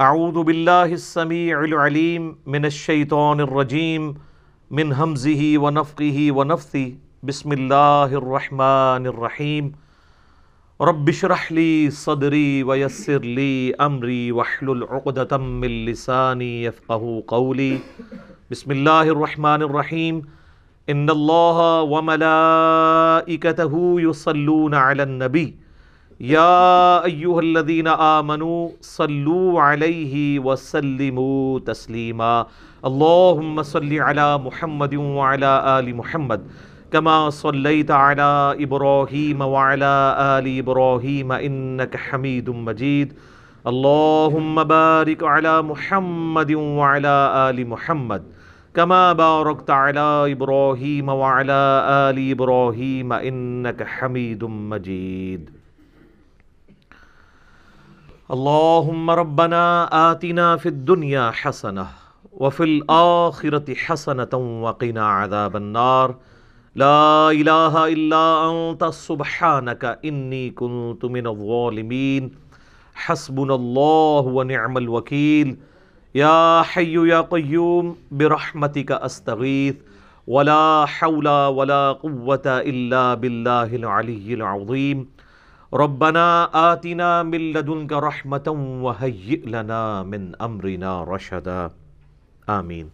اعوذ باللہ السمیع العلیم من الشیطان الرجیم من حمزه ونفقه ونفثه بسم اللہ الرحمن الرحیم رب اشرح لی صدری ویسر لی امری واحلل عقدۃ من لسانی یفقهوا قولی بسم اللہ الرحمن الرحیم ان اللہ وملائکته یصلون علی النبی یا ایوہ الذین آمنوا صلو علیہ وسلموا تسلیما اللہم صلی علی محمد وعلی آل محمد کما صلیت علی ابراہیم وعلی آل ابراہیم انک حمید مجید اللہم بارک علی محمد وعلی آل محمد کما بارکت علی ابراہیم وعلی آل ابراہیم انک حمید مجید اللهم ربنا آتنا في الدنيا حسنة وفي الآخرة حسنة وقنا عذاب النار. لا إله إلا أنت سبحانك إني كنت من الظالمين حسبنا الله ونعم الوكيل يا حي يا قيوم برحمتك أستغيث ولا حول ولا قوة إلا بالله العلي العظيم ربنا آتنا من لدنك رحمة وهيئ لنا من أمرنا رشدا. آمین.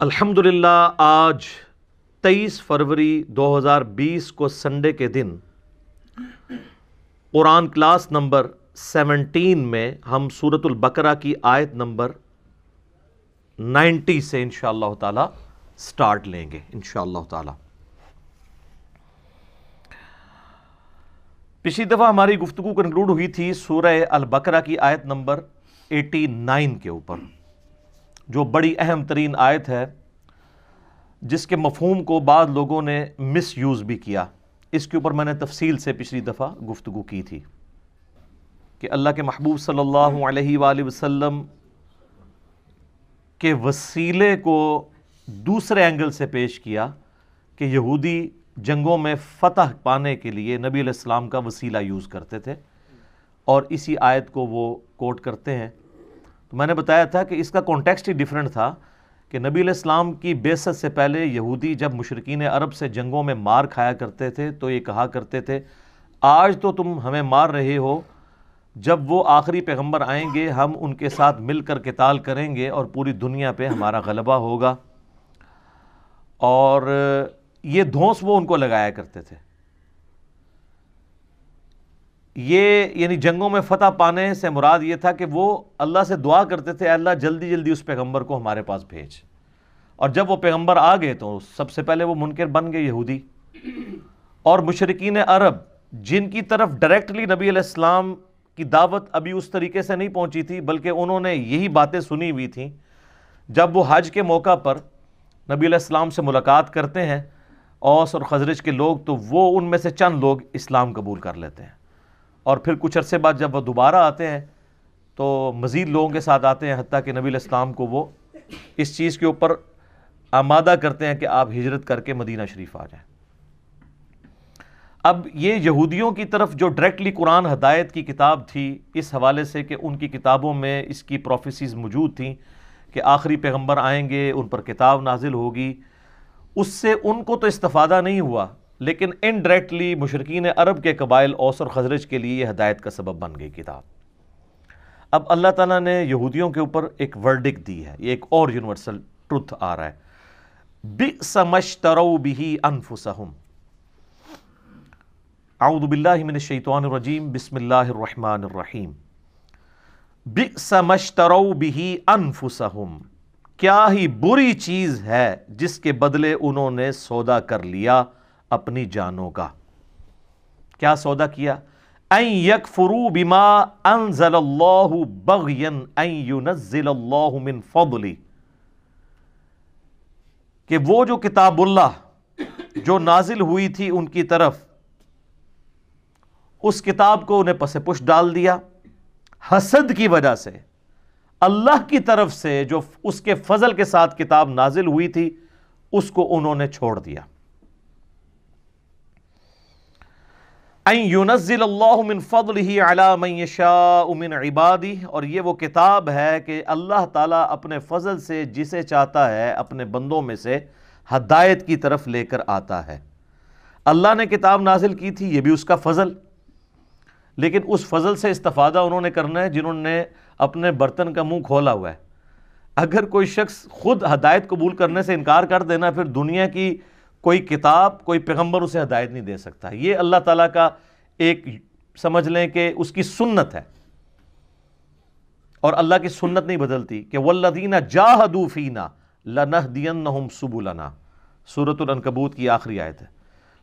الحمدللہ، آج تیئیس فروری دو ہزار بیس کو سنڈے کے دن قرآن کلاس نمبر سیونٹین میں ہم سورت البقرہ کی آیت نمبر نائنٹی سے انشاءاللہ تعالی سٹارٹ لیں گے، انشاءاللہ تعالی. پچھلی دفعہ ہماری گفتگو کنکلوڈ ہوئی تھی سورہ البقرہ کی آیت نمبر ایٹی نائن کے اوپر، جو بڑی اہم ترین آیت ہے، جس کے مفہوم کو بعض لوگوں نے مس یوز بھی کیا۔ اس کے اوپر میں نے تفصیل سے پچھلی دفعہ گفتگو کی تھی کہ اللہ کے محبوب صلی اللہ علیہ وآلہ وسلم کے وسیلے کو دوسرے اینگل سے پیش کیا کہ یہودی جنگوں میں فتح پانے کے لیے نبی علیہ السلام کا وسیلہ یوز کرتے تھے اور اسی آیت کو وہ کوٹ کرتے ہیں۔ تو میں نے بتایا تھا کہ اس کا کانٹیکسٹ ہی ڈیفرنٹ تھا کہ نبی علیہ السلام کی بیست سے پہلے یہودی جب مشرقین عرب سے جنگوں میں مار کھایا کرتے تھے تو یہ کہا کرتے تھے، آج تو تم ہمیں مار رہے ہو، جب وہ آخری پیغمبر آئیں گے ہم ان کے ساتھ مل کر قتال کریں گے اور پوری دنیا پہ ہمارا غلبہ ہوگا۔ اور یہ دھونس وہ ان کو لگایا کرتے تھے۔ یہ یعنی جنگوں میں فتح پانے سے مراد یہ تھا کہ وہ اللہ سے دعا کرتے تھے اللہ جلدی جلدی اس پیغمبر کو ہمارے پاس بھیج۔ اور جب وہ پیغمبر آ گئے تو سب سے پہلے وہ منکر بن گئے یہودی۔ اور مشرقین عرب، جن کی طرف ڈائریکٹلی نبی علیہ السلام کی دعوت ابھی اس طریقے سے نہیں پہنچی تھی، بلکہ انہوں نے یہی باتیں سنی ہوئی تھیں۔ جب وہ حج کے موقع پر نبی علیہ السلام سے ملاقات کرتے ہیں اوس اور خزرج کے لوگ تو وہ ان میں سے چند لوگ اسلام قبول کر لیتے ہیں۔ اور پھر کچھ عرصے بعد جب وہ دوبارہ آتے ہیں تو مزید لوگوں کے ساتھ آتے ہیں، حتیٰ کہ نبی علیہ السلام کو وہ اس چیز کے اوپر آمادہ کرتے ہیں کہ آپ ہجرت کر کے مدینہ شریف آ جائیں۔ اب یہ یہودیوں کی طرف جو ڈائریکٹلی قرآن ہدایت کی کتاب تھی، اس حوالے سے کہ ان کی کتابوں میں اس کی پروفیسیز موجود تھیں کہ آخری پیغمبر آئیں گے، ان پر کتاب نازل ہوگی۔ اس سے ان کو تو استفادہ نہیں ہوا، لیکن انڈائریکٹلی مشرقین عرب کے قبائل اوس اور خزرج کے لیے یہ ہدایت کا سبب بن گئی کتاب۔ اب اللہ تعالیٰ نے یہودیوں کے اوپر ایک ورڈک دی ہے، یہ ایک اور یونیورسل ٹروتھ آ رہا ہے۔ بئس مشتروا به انفسهم۔ اعوذ باللہ من الشیطان الرجیم، بسم اللہ الرحمن الرحیم۔ بئس مشتروا به انفسهم۔ کیا ہی بری چیز ہے جس کے بدلے انہوں نے سودا کر لیا اپنی جانوں کا۔ کیا سودا کیا؟ این یکفرو بما انزل اللہ بغین این ینزل اللہ من فضلی۔ کہ وہ جو کتاب اللہ جو نازل ہوئی تھی ان کی طرف، اس کتاب کو انہیں پس پش ڈال دیا، حسد کی وجہ سے۔ اللہ کی طرف سے جو اس کے فضل کے ساتھ کتاب نازل ہوئی تھی، اس کو انہوں نے چھوڑ دیا۔ ينزل اللہ من فضله على من يشاء من عبادی، اور یہ وہ کتاب ہے کہ اللہ تعالیٰ اپنے فضل سے جسے چاہتا ہے، اپنے بندوں میں سے ہدایت کی طرف لے کر آتا ہے۔ اللہ نے کتاب نازل کی تھی، یہ بھی اس کا فضل۔ لیکن اس فضل سے استفادہ انہوں نے کرنا ہے، جنہوں نے اپنے برتن کا منہ کھولا ہوا ہے۔ اگر کوئی شخص خود ہدایت قبول کرنے سے انکار کر دینا، پھر دنیا کی کوئی کتاب، کوئی پیغمبر اسے ہدایت نہیں دے سکتا۔ یہ اللہ تعالیٰ کا ایک سمجھ لیں کہ اس کی سنت ہے۔ اور اللہ کی سنت نہیں بدلتی کہ وَالَّذِينَ جَاهَدُوا فِينَا لَنَهْدِيَنَّهُمْ سُبُلَنَا۔ سورة الانکبوت کی آخری آیت ہے۔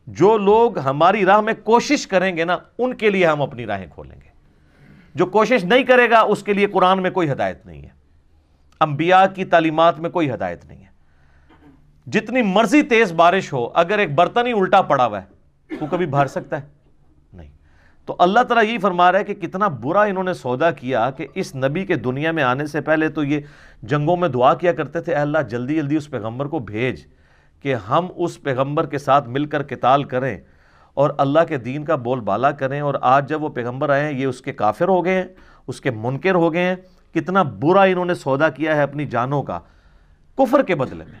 جو لوگ ہماری راہ میں کوشش کریں گے نا، ان کے لیے ہم اپنی راہیں کھولیں گے۔ جو کوشش نہیں کرے گا، اس کے لیے قرآن میں کوئی ہدایت نہیں ہے۔ انبیاء کی تعلیمات میں کوئی ہدایت نہیں ہے۔ جتنی مرضی تیز بارش ہو، اگر ایک برتن ہی الٹا پڑا ہوا ہے، تو کبھی بھر سکتا ہے؟ نہیں۔ تو اللہ تعالیٰ یہی فرما رہا ہے کہ کتنا برا انہوں نے سودا کیا کہ اس نبی کے دنیا میں آنے سے پہلے تو یہ جنگوں میں دعا کیا کرتے تھے، اے اللہ، جلدی جلدی اس پیغمبر کو بھیج کہ ہم اس پیغمبر کے ساتھ مل کر کتال کریں۔ اور اللہ کے دین کا بول بالا کریں اور آج جب وہ پیغمبر آئے ہیں، یہ اس کے کافر ہو گئے ہیں، اس کے منکر ہو گئے ہیں۔ کتنا برا انہوں نے سودا کیا ہے اپنی جانوں کا۔ کفر کے بدلے میں۔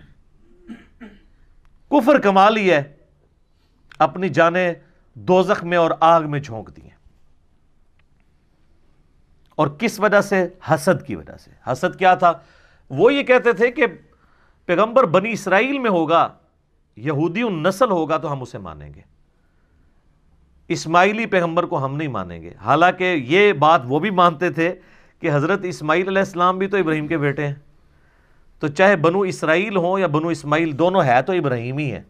کفر کما لی ہے۔ اپنی جانیں دوزخ میں اور آگ میں جھونک دی ہیں۔ اور کس وجہ سے؟ حسد کی وجہ سے۔ حسد کیا تھا؟ وہ یہ کہتے تھے کہ پیغمبر بنی اسرائیل میں ہوگا، یہودی نسل ہوگا تو ہم اسے مانیں گے۔ اسماعیلی پیغمبر کو ہم نہیں مانیں گے۔ حالانکہ یہ بات وہ بھی مانتے تھے کہ حضرت اسماعیل علیہ السلام بھی تو ابراہیم کے بیٹے ہیں۔ تو چاہے بنو اسرائیل ہوں یا بنو اسماعیل، دونوں ہے تو ابراہیم ہی ہے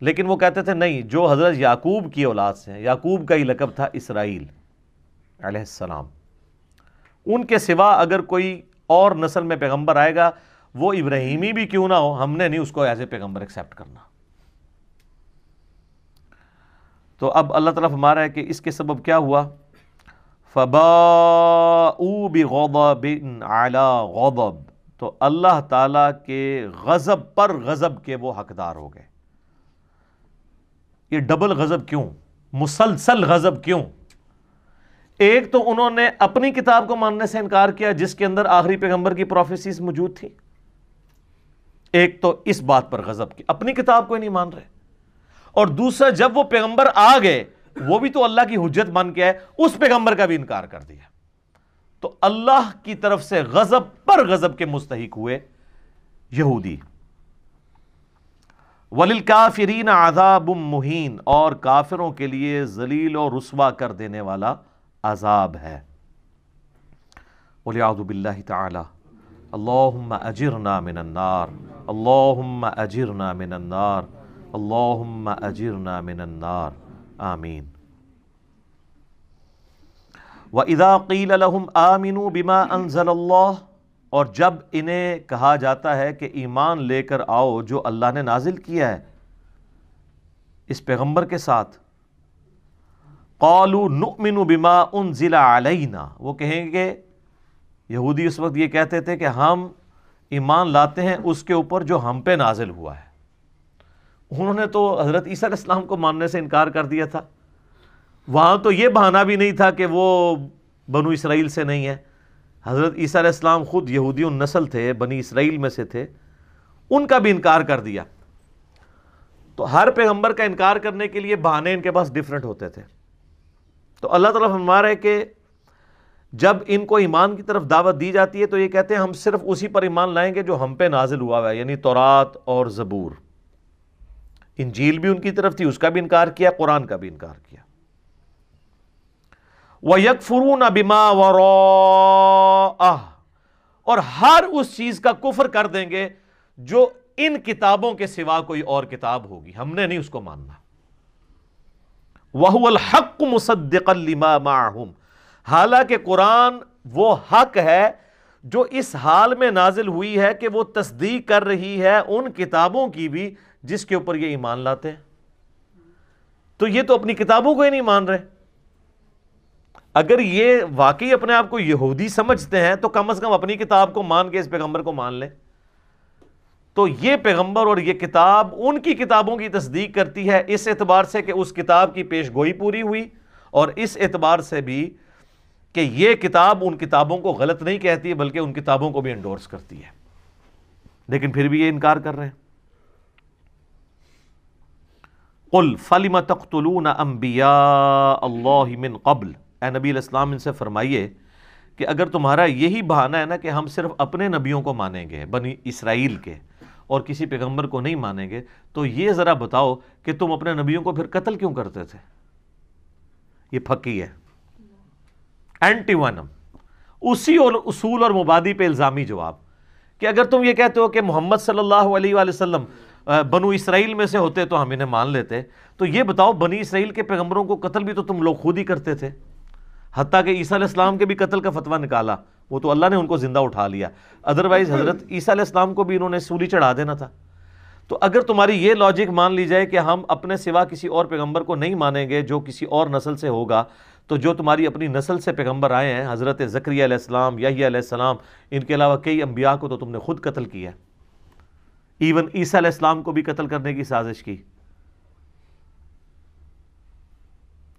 لیکن وہ کہتے تھے، نہیں، جو حضرت یعقوب کی اولاد سے ہیں، یعقوب کا ہی لقب تھا اسرائیل علیہ السلام۔ ان کے سوا اگر کوئی اور نسل میں پیغمبر آئے گا، وہ ابراہیمی بھی کیوں نہ ہو؟ ہم نے نہیں اس کو ایز اے پیغمبر ایکسیپٹ کرنا۔ تو اب اللہ تعالیٰ ہمارا ہے کہ اس کے سبب کیا ہوا؟ فَبَاءُوا بِغَضَبٍ عَلَى غَضَب، تو اللہ تعالیٰ کے غضب پر غضب کے وہ حقدار ہو گئے۔ یہ ڈبل غضب کیوں؟ مسلسل غضب کیوں؟ ایک تو انہوں نے اپنی کتاب کو ماننے سے انکار کیا جس کے اندر آخری پیغمبر کی پروفیسیز موجود تھی ایک تو اس بات پر غضب کی، اپنی کتاب کو ہی نہیں مان رہے۔ اور دوسرا، جب وہ پیغمبر آ گئے، وہ بھی تو اللہ کی حجت بن کے ہے، اس پیغمبر کا بھی انکار کر دیا۔ تو اللہ کی طرف سے غضب پر غضب کے مستحق ہوئے یہودی۔ ولیل کافرین عذاب مہین اور کافروں کے لیے ذلیل اور رسوا کر دینے والا عذاب ہے۔ باللہ تعالی اللہم اجرنا من النار۔ اللہم اجرنا من النار۔ اللہم اجرنا من النار. آمین. وَإِذَا قِيلَ لَهُمْ آمِنُوا بِمَا أَنزَلَ اللَّهِ، اور جب انہیں کہا جاتا ہے کہ ایمان لے کر آؤ جو اللہ نے نازل کیا ہے، اس پیغمبر کے ساتھ، قَالُوا نُؤْمِنُ بِمَا أُنزِلَ عَلَيْنَا. وہ کہیں گے، یہودی اس وقت یہ کہتے تھے کہ ہم ایمان لاتے ہیں اس کے اوپر جو ہم پہ نازل ہوا ہے۔ انہوں نے تو حضرت عیسیٰ علیہ السلام کو ماننے سے انکار کر دیا تھا۔ وہاں تو یہ بہانہ بھی نہیں تھا کہ وہ بنو اسرائیل سے نہیں ہے۔ حضرت عیسیٰ علیہ السلام خود یہودی نسل تھے، بنی اسرائیل میں سے تھے۔ ان کا بھی انکار کر دیا۔ تو ہر پیغمبر کا انکار کرنے کے لیے بہانے ان کے پاس ڈفرینٹ ہوتے تھے۔ تو اللہ تعالیٰ فرما رہے کہ جب ان کو ایمان کی طرف دعوت دی جاتی ہے تو یہ کہتے ہیں ہم صرف اسی پر ایمان لائیں گے جو ہم پہ نازل ہوا ہوا ہے یعنی تورات اور زبور۔ انجیل بھی ان کی طرف تھی، اس کا بھی انکار کیا، قرآن کا بھی انکار کیا۔ وہ یک فرون ابیما اور ہر اس چیز کا کفر کر دیں گے جو ان کتابوں کے سوا کوئی اور کتاب ہوگی۔ ہم نے نہیں اس کو ماننا۔ وہ الحق مصدق لما معہم حالانکہ قرآن وہ حق ہے جو اس حال میں نازل ہوئی ہے کہ وہ تصدیق کر رہی ہے ان کتابوں کی بھی جس کے اوپر یہ ایمان لاتے ہیں۔ تو یہ تو اپنی کتابوں کو ہی نہیں مان رہے۔ اگر یہ واقعی اپنے آپ کو یہودی سمجھتے ہیں، تو کم از کم اپنی کتاب کو مان کے اس پیغمبر کو مان لیں۔ تو یہ پیغمبر اور یہ کتاب ان کی کتابوں کی تصدیق کرتی ہے اس اعتبار سے کہ اس کتاب کی پیش گوئی پوری ہوئی، اور اس اعتبار سے بھی کہ یہ کتاب ان کتابوں کو غلط نہیں کہتی، بلکہ ان کتابوں کو بھی انڈورس کرتی ہے۔ لیکن پھر بھی یہ انکار کر رہے ہیں۔ قل فلم تقتلون انبیاء اللہ من قبل؟ اے نبی علیہ السلام، ان سے فرمائیے کہ اگر تمہارا یہی بہانہ ہے نا کہ ہم صرف اپنے نبیوں کو مانیں گے، بنی اسرائیل کے، اور کسی پیغمبر کو نہیں مانیں گے، تو یہ ذرا بتاؤ کہ تم اپنے نبیوں کو پھر قتل کیوں کرتے تھے؟ یہ پھکی ہے۔ اینٹی ونم اسی اور اصول اور مبادی پہ الزامی جواب کہ اگر تم یہ کہتے ہو کہ محمد صلی اللہ علیہ وآلہ وسلم بنو اسرائیل میں سے ہوتے تو ہم انہیں مان لیتے۔ تو یہ بتاؤ بنی اسرائیل کے پیغمبروں کو قتل بھی تو تم لوگ خود ہی کرتے تھے۔ حتیٰ کہ عیسیٰ علیہ السلام کے بھی قتل کا فتویٰ نکالا۔ وہ تو اللہ نے ان کو زندہ اٹھا لیا۔ ادروائز حضرت عیسیٰ علیہ السلام کو بھی انہوں نے سولی چڑھا دینا تھا۔ تو اگر تمہاری یہ لاجک مان لی جائے کہ ہم اپنے سوا کسی اور پیغمبر کو نہیں مانیں گے جو کسی اور نسل سے ہوگا تو جو تمہاری اپنی نسل سے پیغمبر آئے ہیں حضرت ذکری علیہ السلام یحییٰ علیہ السلام ان کے علاوہ کئی انبیاء کو تو تم نے خود قتل کیا ایون عیسیٰ علیہ السلام کو بھی قتل کرنے کی سازش کی۔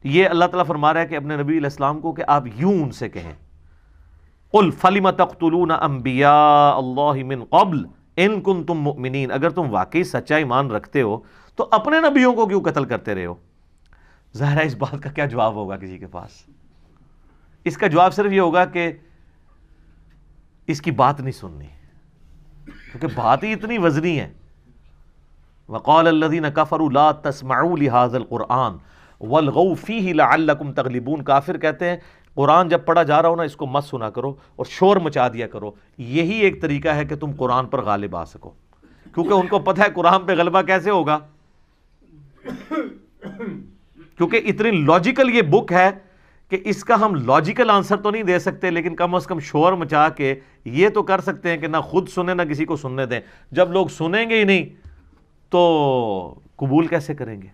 یہ اللہ تعالیٰ فرما رہا ہے کہ اپنے نبی علیہ السلام کو کہ آپ یوں ان سے کہیں۔ قل فلم تقتلون انبیاء اللہ من قبل ان کن تم مؤمنین اگر تم واقعی سچا ایمان رکھتے ہو تو اپنے نبیوں کو کیوں قتل کرتے رہے ہو؟ ظاہر ہے اس بات کا کیا جواب ہوگا کسی کے پاس؟ اس کا جواب صرف یہ ہوگا کہ اس کی بات نہیں سننی۔ کیونکہ بات ہی اتنی وزنی ہے وقال الذين كفروا لا تسمعوا لهذا القرآن والغوا فيه لعلكم تغلبون۔ کافر کہتے ہیں، قرآن جب پڑھا جا رہا ہو نا، اس کو مت سنا کرو اور شور مچا دیا کرو۔ یہی ایک طریقہ ہے کہ تم قرآن پر غالب آ سکو۔ کیونکہ ان کو پتہ ہے قرآن پہ غلبہ کیسے ہوگا۔ کیونکہ اتنی لاجیکل یہ بک ہے کہ اس کا ہم لاجیکل آنسر تو نہیں دے سکتے، لیکن کم از کم شور مچا کے یہ تو کر سکتے ہیں کہ نہ خود سنیں نہ کسی کو سننے دیں۔ جب لوگ سنیں گے ہی نہیں تو قبول کیسے کریں گے؟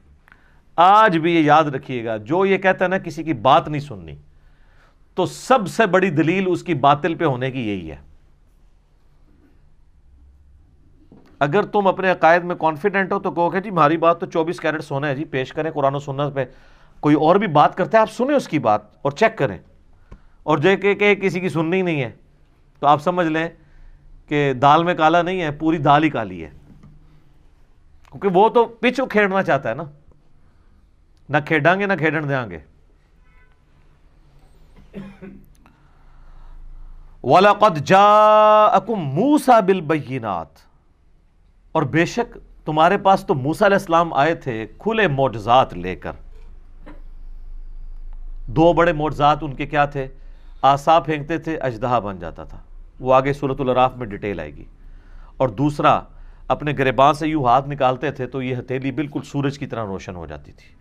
آج بھی یہ یاد رکھیے گا، جو یہ کہتا ہے نا کسی کی بات نہیں سننی، تو سب سے بڑی دلیل اس کی باطل پہ ہونے کی یہی ہے۔ اگر تم اپنے عقائد میں کانفیڈنٹ ہو تو کہو کہ جی ہماری بات تو چوبیس کیرٹ سونا ہے جی پیش کریں قرآن و سنت پہ۔ کوئی اور بھی بات کرتا ہے، آپ سنیں اس کی بات اور چیک کریں۔ اور جو کہ کہ کسی کی سننی نہیں ہے، تو آپ سمجھ لیں کہ دال میں کالا نہیں ہے، پوری دال ہی کالی ہے۔ کیونکہ وہ تو پچ کھیڑنا چاہتا ہے نا۔ نہ کھیڈاں گے نہ کھیڈن دیں گے وَلَقَدْ جَاءَكُمْ مُوسَى بِالْبَيِّنَاتِ۔ اور بے شک تمہارے پاس تو موسیٰ علیہ السلام آئے تھے کھلے معجزات لے کر۔ دو بڑے معجزات ان کے کیا تھے؟ آسا پھینکتے تھے اجدہا بن جاتا تھا۔ وہ آگے صورت العراف میں ڈیٹیل آئے گی۔ اور دوسرا، اپنے گریبان سے یوں ہاتھ نکالتے تھے تو یہ ہتھیلی بالکل سورج کی طرح روشن ہو جاتی تھی۔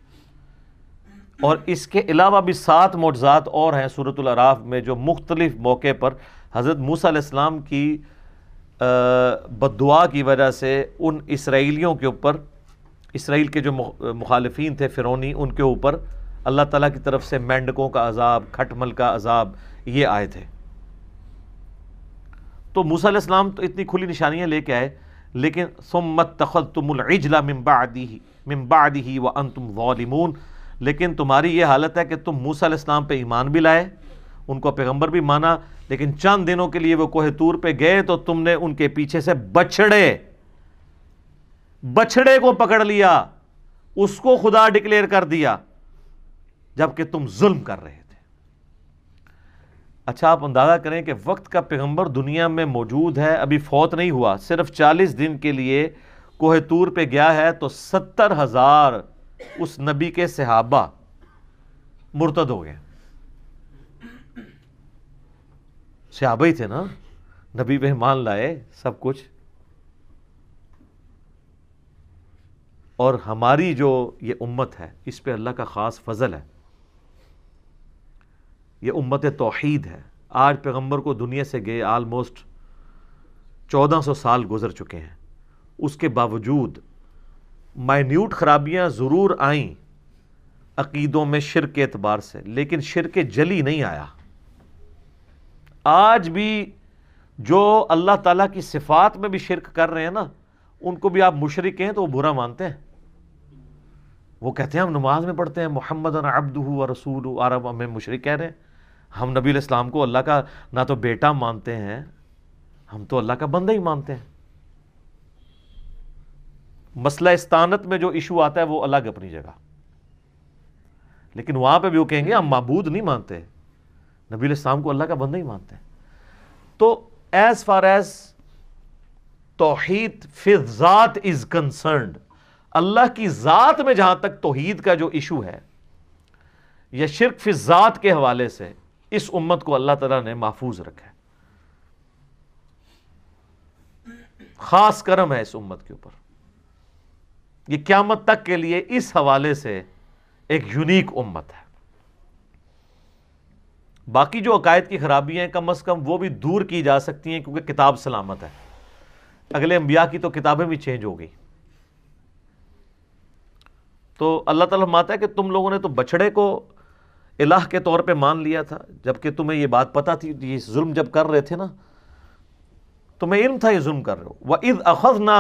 اور اس کے علاوہ بھی سات معجزات اور ہیں صورت العراف میں جو مختلف موقع پر حضرت موسیٰ علیہ السلام کی بد دعا کی وجہ سے ان اسرائیلیوں کے اوپر، اسرائیل کے جو مخالفین تھے فرونی ان کے اوپر اللہ تعالیٰ کی طرف سے مینڈکوں کا عذاب، کھٹمل کا عذاب، یہ آئے تھے۔ تو موسیٰ علیہ السلام تو اتنی کھلی نشانیاں لے کے آئے، لیکن سمت تخلتم العجل من بعدی من بعدی وانتم ظالمون۔ لیکن تمہاری یہ حالت ہے کہ تم موسیٰ علیہ السلام پہ ایمان بھی لائے، ان کو پیغمبر بھی مانا، لیکن چند دنوں کے لیے وہ کوہ تور پہ گئے تو تم نے ان کے پیچھے سے بچڑے بچڑے کو پکڑ لیا، اس کو خدا ڈکلیئر کر دیا۔ جبکہ تم ظلم کر رہے تھے۔ اچھا آپ اندازہ کریں کہ وقت کا پیغمبر دنیا میں موجود ہے، ابھی فوت نہیں ہوا، صرف چالیس دن کے لیے کوہ تور پہ گیا ہے تو ستر ہزار اس نبی کے صحابہ مرتد ہو گئے۔ صحابہ ہی تھے نا؟ نبی پہ مان لائے سب کچھ۔ اور ہماری جو یہ امت ہے، اس پہ اللہ کا خاص فضل ہے۔ یہ امت توحید ہے۔ آج پیغمبر کو دنیا سے گئے آلموسٹ چودہ سو سال گزر چکے ہیں۔ اس کے باوجود مائنیوٹ خرابیاں ضرور آئیں عقیدوں میں شرک کے اعتبار سے، لیکن شرک جلی نہیں آیا۔ آج بھی جو اللہ تعالیٰ کی صفات میں بھی شرک کر رہے ہیں نا، ان کو بھی آپ مشرق ہیں تو وہ برا مانتے ہیں۔ وہ کہتے ہیں ہم نماز میں پڑھتے ہیں محمد عبد و رسول عرب ہمیں مشرق کہہ رہے ہیں۔ ہم نبی الاسلام کو اللہ کا نہ تو بیٹا مانتے ہیں، ہم تو اللہ کا بندہ ہی مانتے ہیں۔ مسئلہ استانت میں جو ایشو آتا ہے وہ الگ اپنی جگہ۔ لیکن وہاں پہ بھی وہ کہیں گے، ہم معبود نہیں مانتے۔ نبی الاسلام کو اللہ کا بندہ ہی مانتے ہیں۔ تو ایز فار ایز توحید فی ذات از کنسرنڈ اللہ کی ذات میں جہاں تک توحید کا جو ایشو ہے، یا شرک فی ذات کے حوالے سے اس امت کو اللہ تعالیٰ نے محفوظ رکھا ہے۔ خاص کرم ہے اس امت کے اوپر۔ یہ قیامت تک کے لیے اس حوالے سے ایک یونیک امت ہے۔ باقی جو عقائد کی خرابیاں ہیں، کم از کم وہ بھی دور کی جا سکتی ہیں کیونکہ کتاب سلامت ہے۔ اگلے انبیاء کی تو کتابیں بھی چینج ہو گئی تو اللہ تعالیٰ ماتا ہے کہ تم لوگوں نے تو بچڑے کو الہ کے طور پہ مان لیا تھا، جبکہ تمہیں یہ بات پتا تھی، یہ ظلم جب کر رہے تھے نا، تمہیں علم تھا یہ ظلم کر رہے ہو۔ وہ عید اخذ نہ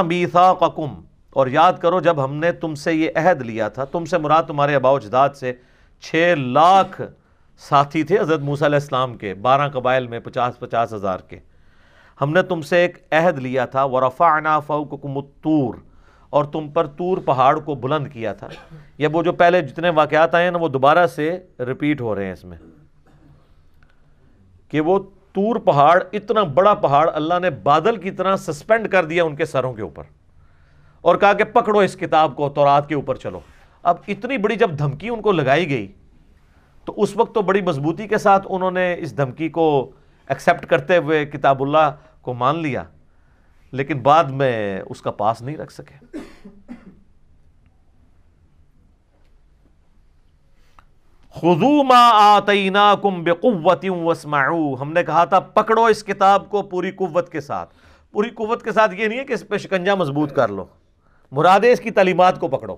اور یاد کرو جب ہم نے تم سے یہ عہد لیا تھا، تم سے مراد تمہارے ابا اجداد سے چھ لاکھ ساتھی تھے حضرت موسیٰ علیہ السلام کے، بارہ قبائل میں پچاس پچاس ہزار کے۔ ہم نے تم سے ایک عہد لیا تھا، ورفعنا فوقکم الطور اور تم پر تور پہاڑ کو بلند کیا تھا۔ یہ وہ جو پہلے جتنے واقعات آئے ہیں نا، وہ دوبارہ سے ریپیٹ ہو رہے ہیں اس میں۔ کہ وہ تور پہاڑ، اتنا بڑا پہاڑ اللہ نے بادل کی طرح سسپینڈ کر دیا ان کے سروں کے اوپر۔ اور کہا کہ پکڑو اس کتاب کو، تورات کے اوپر چلو۔ اب اتنی بڑی جب دھمکی ان کو لگائی گئی، تو اس وقت تو بڑی مضبوطی کے ساتھ انہوں نے اس دھمکی کو ایکسیپٹ کرتے ہوئے کتاب اللہ کو مان لیا۔ لیکن بعد میں اس کا پاس نہیں رکھ سکے۔ خزو ما آتینا کم بے ہم نے کہا تھا، پکڑو اس کتاب کو پوری قوت کے ساتھ۔ پوری قوت کے ساتھ یہ نہیں ہے کہ اس پہ شکنجا مضبوط کر لو۔ مراد اس کی تعلیمات کو پکڑو۔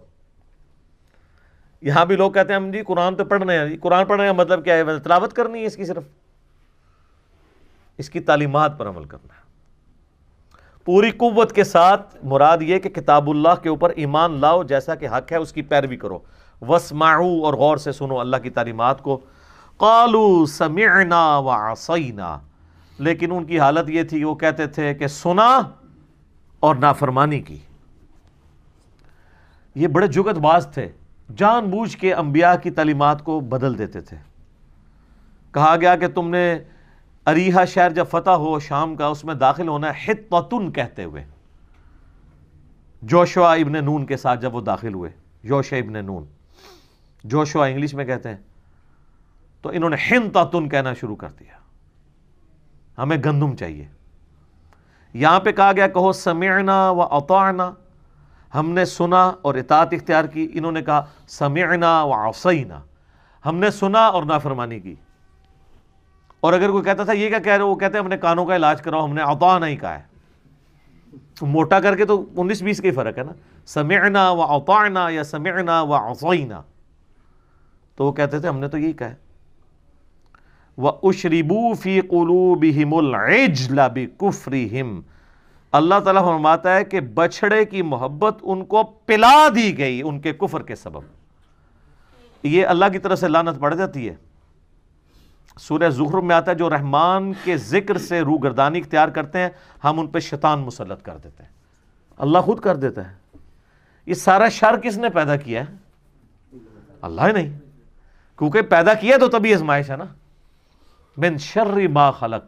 یہاں بھی لوگ کہتے ہیں، ہم جی قرآن تو پڑھنے ہیں۔ قرآن پڑھنے کا مطلب کیا ہے؟ تلاوت کرنی ہے اس کی صرف۔ اس کی تعلیمات پر عمل کرنا ہے۔ پوری قوت کے ساتھ مراد یہ کہ کتاب اللہ کے اوپر ایمان لاؤ جیسا کہ حق ہے، اس کی پیروی کرو۔ وسمعو اور غور سے سنو اللہ کی تعلیمات کو۔ قالو سمعنا وعصینا۔ لیکن ان کی حالت یہ تھی، وہ کہتے تھے کہ سنا اور نافرمانی کی۔ یہ بڑے جگت باز تھے۔ جان بوجھ کے انبیاء کی تعلیمات کو بدل دیتے تھے۔ کہا گیا کہ تم نے اریحا شہر جب فتح ہو، شام کا اس میں داخل ہونا ہے حتتن کہتے ہوئے۔ جوشوا ابن نون کے ساتھ جب وہ داخل ہوئے یوش ابن نون۔ جوشوا انگلش میں کہتے ہیں۔ تو انہوں نے ہن کہنا شروع کر دیا۔ ہمیں گندم چاہیے۔ یہاں پہ کہا گیا، کہو، سمعنا و اطعنا۔ ہم نے سنا اور اطاعت اختیار کی۔ انہوں نے کہا، سمعنا و عصینا۔ ہم نے سنا اور نافرمانی کی۔ اور اگر کوئی کہتا تھا یہ کیا کہہ رہے وہ کہتے ہیں ہم نے کانوں کا علاج کراؤ، ہم نے اطاع نہیں کہا ہے۔ موٹا کر کے تو انیس بیس کا ہی فرق ہے نا۔ سمعنا و اطعنا یا سمعنا و عصینا۔ تو وہ کہتے تھے ہم نے تو یہی کہا ہے۔ وَأُشْرِبُوا فِي قُلُوبِهِمُ الْعِجْلَ بِكُفْرِهِمْ اللہ تعالیٰ فرماتا ہے کہ بچڑے کی محبت ان کو پلا دی گئی، ان کے کفر کے سبب۔ یہ اللہ کی طرف سے لانت پڑ جاتی ہے۔ سورہ زخرف میں آتا ہے جو رحمان کے ذکر سے روح گردانی اختیار کرتے ہیں، ہم ان پہ شیطان مسلط کر دیتے ہیں۔ اللہ خود کر دیتا ہے۔ یہ سارا شر کس نے پیدا کیا ہے؟ اللہ ہی نہیں۔ کیونکہ پیدا کیا تو تبھی ازمائش ہے نا۔ من شر ما خلق۔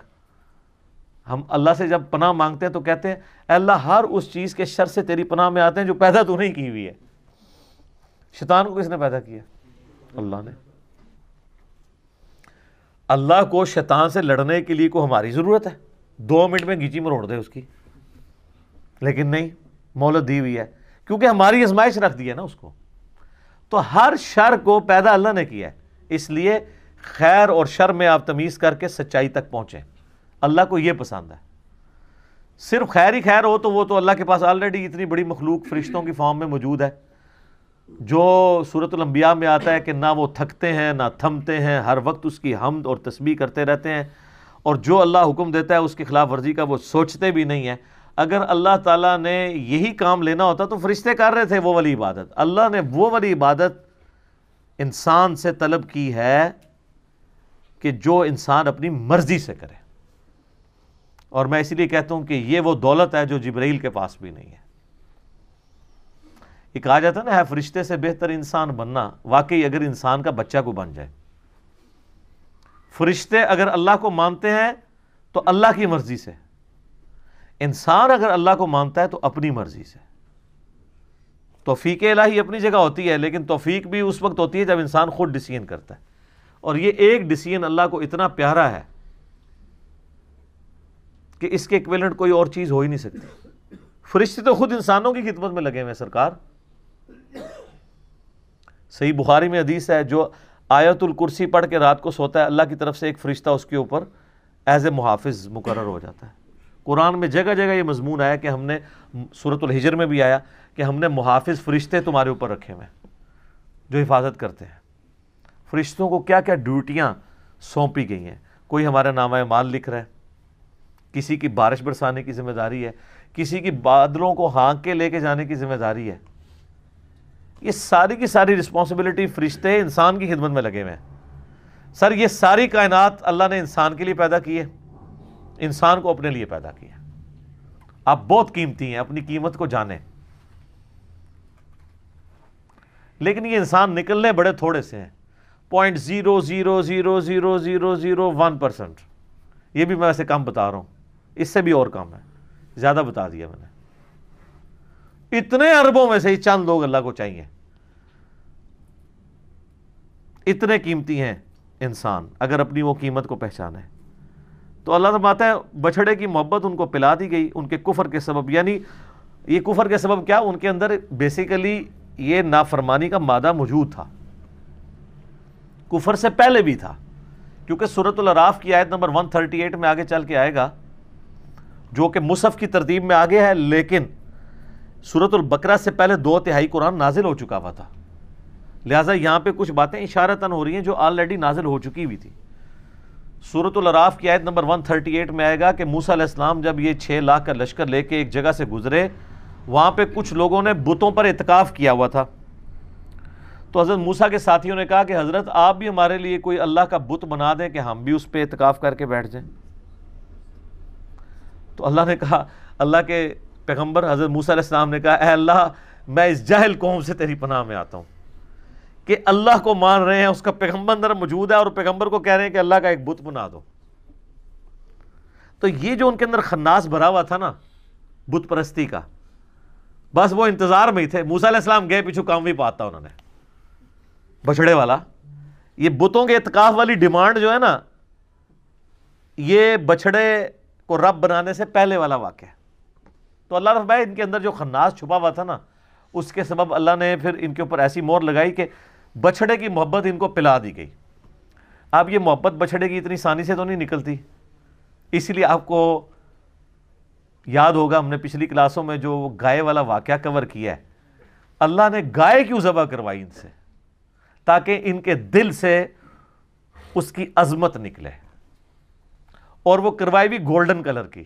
ہم اللہ سے جب پناہ مانگتے ہیں تو کہتے ہیں، اے اللہ، ہر اس چیز کے شر سے تیری پناہ میں آتے ہیں جو پیدا تو نہیں کی ہوئی ہے۔ شیطان کو کس نے پیدا کیا؟ اللہ نے۔ اللہ کو شیطان سے لڑنے کے لیے کو ہماری ضرورت ہے؟ دو منٹ میں گیچی مروڑ دے اس کی۔ لیکن نہیں مولت دی ہوئی ہے۔ کیونکہ ہماری ازمائش رکھ دی ہے نا اس کو۔ تو ہر شر کو پیدا اللہ نے کیا ہے۔ اس لیے خیر اور شر میں آپ تمیز کر کے سچائی تک پہنچیں۔ اللہ کو یہ پسند ہے۔ صرف خیر ہی خیر ہو تو وہ تو اللہ کے پاس آلریڈی اتنی بڑی مخلوق فرشتوں کی فارم میں موجود ہے۔ جو صورت الانبیاء میں آتا ہے کہ نہ وہ تھکتے ہیں، نہ تھمتے ہیں، ہر وقت اس کی حمد اور تسبیح کرتے رہتے ہیں اور جو اللہ حکم دیتا ہے اس کی خلاف ورزی کا وہ سوچتے بھی نہیں ہیں۔ اگر اللہ تعالیٰ نے یہی کام لینا ہوتا تو فرشتے کر رہے تھے وہ والی عبادت۔ اللہ نے وہ والی عبادت انسان سے طلب کی ہے کہ جو انسان اپنی مرضی سے کرے۔ اور میں اسی لیے کہتا ہوں کہ یہ وہ دولت ہے جو جبرائیل کے پاس بھی نہیں ہے۔ یہ کہا جاتا نا، ہے فرشتے سے بہتر انسان بننا، واقعی اگر انسان کا بچہ کو بن جائے۔ فرشتے اگر اللہ کو مانتے ہیں تو اللہ کی مرضی سے۔ انسان اگر اللہ کو مانتا ہے تو اپنی مرضی سے۔ توفیق الہی اپنی جگہ ہوتی ہے، لیکن توفیق بھی اس وقت ہوتی ہے جب انسان خود ڈسیزن کرتا ہے۔ اور یہ ایک ڈسیزن اللہ کو اتنا پیارا ہے کہ اس کے ایکویلنٹ کوئی اور چیز ہو ہی نہیں سکتی۔ فرشتے تو خود انسانوں کی خدمت میں لگے ہوئے سرکار۔ صحیح بخاری میں حدیث ہے، جو آیت الکرسی پڑھ کے رات کو سوتا ہے، اللہ کی طرف سے ایک فرشتہ اس کے اوپر ایز اے محافظ مقرر ہو جاتا ہے۔ قرآن میں جگہ جگہ یہ مضمون آیا کہ ہم نے صورت الحجر میں بھی آیا کہ ہم نے محافظ فرشتے تمہارے اوپر رکھے ہوئے ہیں، جو حفاظت کرتے ہیں۔ فرشتوں کو کیا کیا ڈیوٹیاں سونپی گئی ہیں۔ کوئی ہمارا نامہ مال لکھ رہا ہے، کسی کی بارش برسانے کی ذمہ داری ہے، کسی کی بادلوں کو ہانک کے لے کے جانے کی ذمہ داری ہے۔ یہ ساری کی ساری رسپانسبلٹی فرشتے انسان کی خدمت میں لگے ہوئے ہیں۔ سر، یہ ساری کائنات اللہ نے انسان کے لیے پیدا کی ہے۔ انسان کو اپنے لیے پیدا کیا آپ بہت قیمتی ہیں، اپنی قیمت کو جانیں۔ لیکن یہ انسان نکلنے بڑے تھوڑے سے ہیں۔ Point zero zero zero zero zero zero one percent یہ بھی میں ویسے کم بتا رہا ہوں۔ اس سے بھی اور کم ہے۔ زیادہ بتا دیا میں نے۔ اتنے اربوں میں سے ہی چند لوگ اللہ کو چاہیے۔ اتنے قیمتی ہیں انسان، اگر اپنی وہ قیمت کو پہچانے۔ تو اللہ تعالیٰ ہے بچڑے کی محبت ان کو پلا دی گئی، ان کے کفر کے سبب۔ یعنی یہ کفر کے سبب کیا؟ ان کے اندر بیسیکلی یہ نافرمانی کا مادہ موجود تھا۔ کفر سے پہلے بھی تھا۔ کیونکہ صورت العراف کی آیت نمبر 138 میں آگے چل کے آئے گا، جو کہ مصحف کی ترتیب میں آگے ہے، لیکن صورت البقرہ سے پہلے دو تہائی قرآن نازل ہو چکا ہوا تھا۔ لہٰذا یہاں پہ کچھ باتیں اشارتاً ہو رہی ہیں جو آلریڈی نازل ہو چکی ہوئی تھی۔ صورت العراف کی آیت نمبر 138 میں آئے گا کہ موسیٰ علیہ السلام جب یہ چھ لاکھ کا لشکر لے کے ایک جگہ سے گزرے، وہاں پہ کچھ لوگوں نے بتوں پر اتقاف کیا ہوا تھا۔ تو حضرت موسیٰ کے ساتھیوں نے کہا کہ حضرت، آپ بھی ہمارے لیے کوئی اللہ کا بت بنا دیں کہ ہم بھی اس پہ اتقاف کر کے بیٹھ جائیں۔ تو اللہ نے کہا، اللہ کے پیغمبر حضرت موسیٰ علیہ السلام نے کہا، اے اللہ، میں اس جاہل قوم سے تیری پناہ میں آتا ہوں۔ کہ اللہ کو مان رہے ہیں، اس کا پیغمبر اندر موجود ہے اور پیغمبر کو کہہ رہے ہیں کہ اللہ کا ایک بت بنا دو۔ تو یہ جو ان کے اندر خناس بھرا ہوا تھا نا، بت پرستی کا، بس وہ انتظار میں ہی تھے۔ موسیٰ علیہ السلام گئے پیچھو کام بھی پاتا انہوں نے۔ بچڑے والا۔ یہ بتوں کے اتقاف والی ڈیمانڈ جو ہے نا، یہ بچڑے کو رب بنانے سے پہلے والا واقع ہے۔ تو اللہ رب ان کے اندر جو خناس چھپا ہوا تھا نا، اس کے سبب اللہ نے پھر ان کے اوپر ایسی مور لگائی کہ بچڑے کی محبت ان کو پلا دی گئی۔ اب یہ محبت بچڑے کی اتنی سانی سے تو نہیں نکلتی۔ اسی لیے آپ کو یاد ہوگا، ہم نے پچھلی کلاسوں میں جو گائے والا واقعہ کور کیا ہے، اللہ نے گائے کیوں ذبح کروائی ان سے، تاکہ ان کے دل سے اس کی عظمت نکلے۔ اور وہ کروائی بھی گولڈن کلر کی۔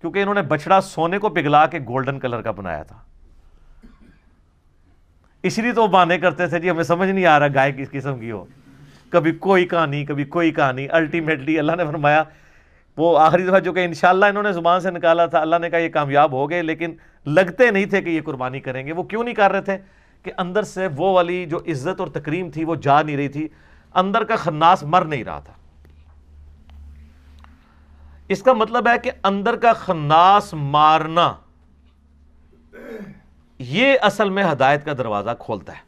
کیونکہ انہوں نے بچڑا سونے کو پگھلا کے گولڈن کلر کا بنایا تھا۔ اس لیے تو وہ بانے کرتے تھے جی ہمیں سمجھ نہیں آ رہا گائے کس قسم کی ہو۔ کبھی کوئی کہانی، کبھی کوئی کہانی۔ الٹیمیٹلی اللہ نے فرمایا، وہ آخری دفعہ جو کہ انشاءاللہ انہوں نے زبان سے نکالا تھا، اللہ نے کہا یہ کامیاب ہو گئے، لیکن لگتے نہیں تھے کہ یہ قربانی کریں گے۔ وہ کیوں نہیں کر رہے تھے؟ کہ اندر سے وہ والی جو عزت اور تکریم تھی، وہ جا نہیں رہی تھی۔ اندر کا خناس مر نہیں رہا تھا۔ اس کا مطلب ہے کہ اندر کا خناس مارنا، یہ اصل میں ہدایت کا دروازہ کھولتا ہے۔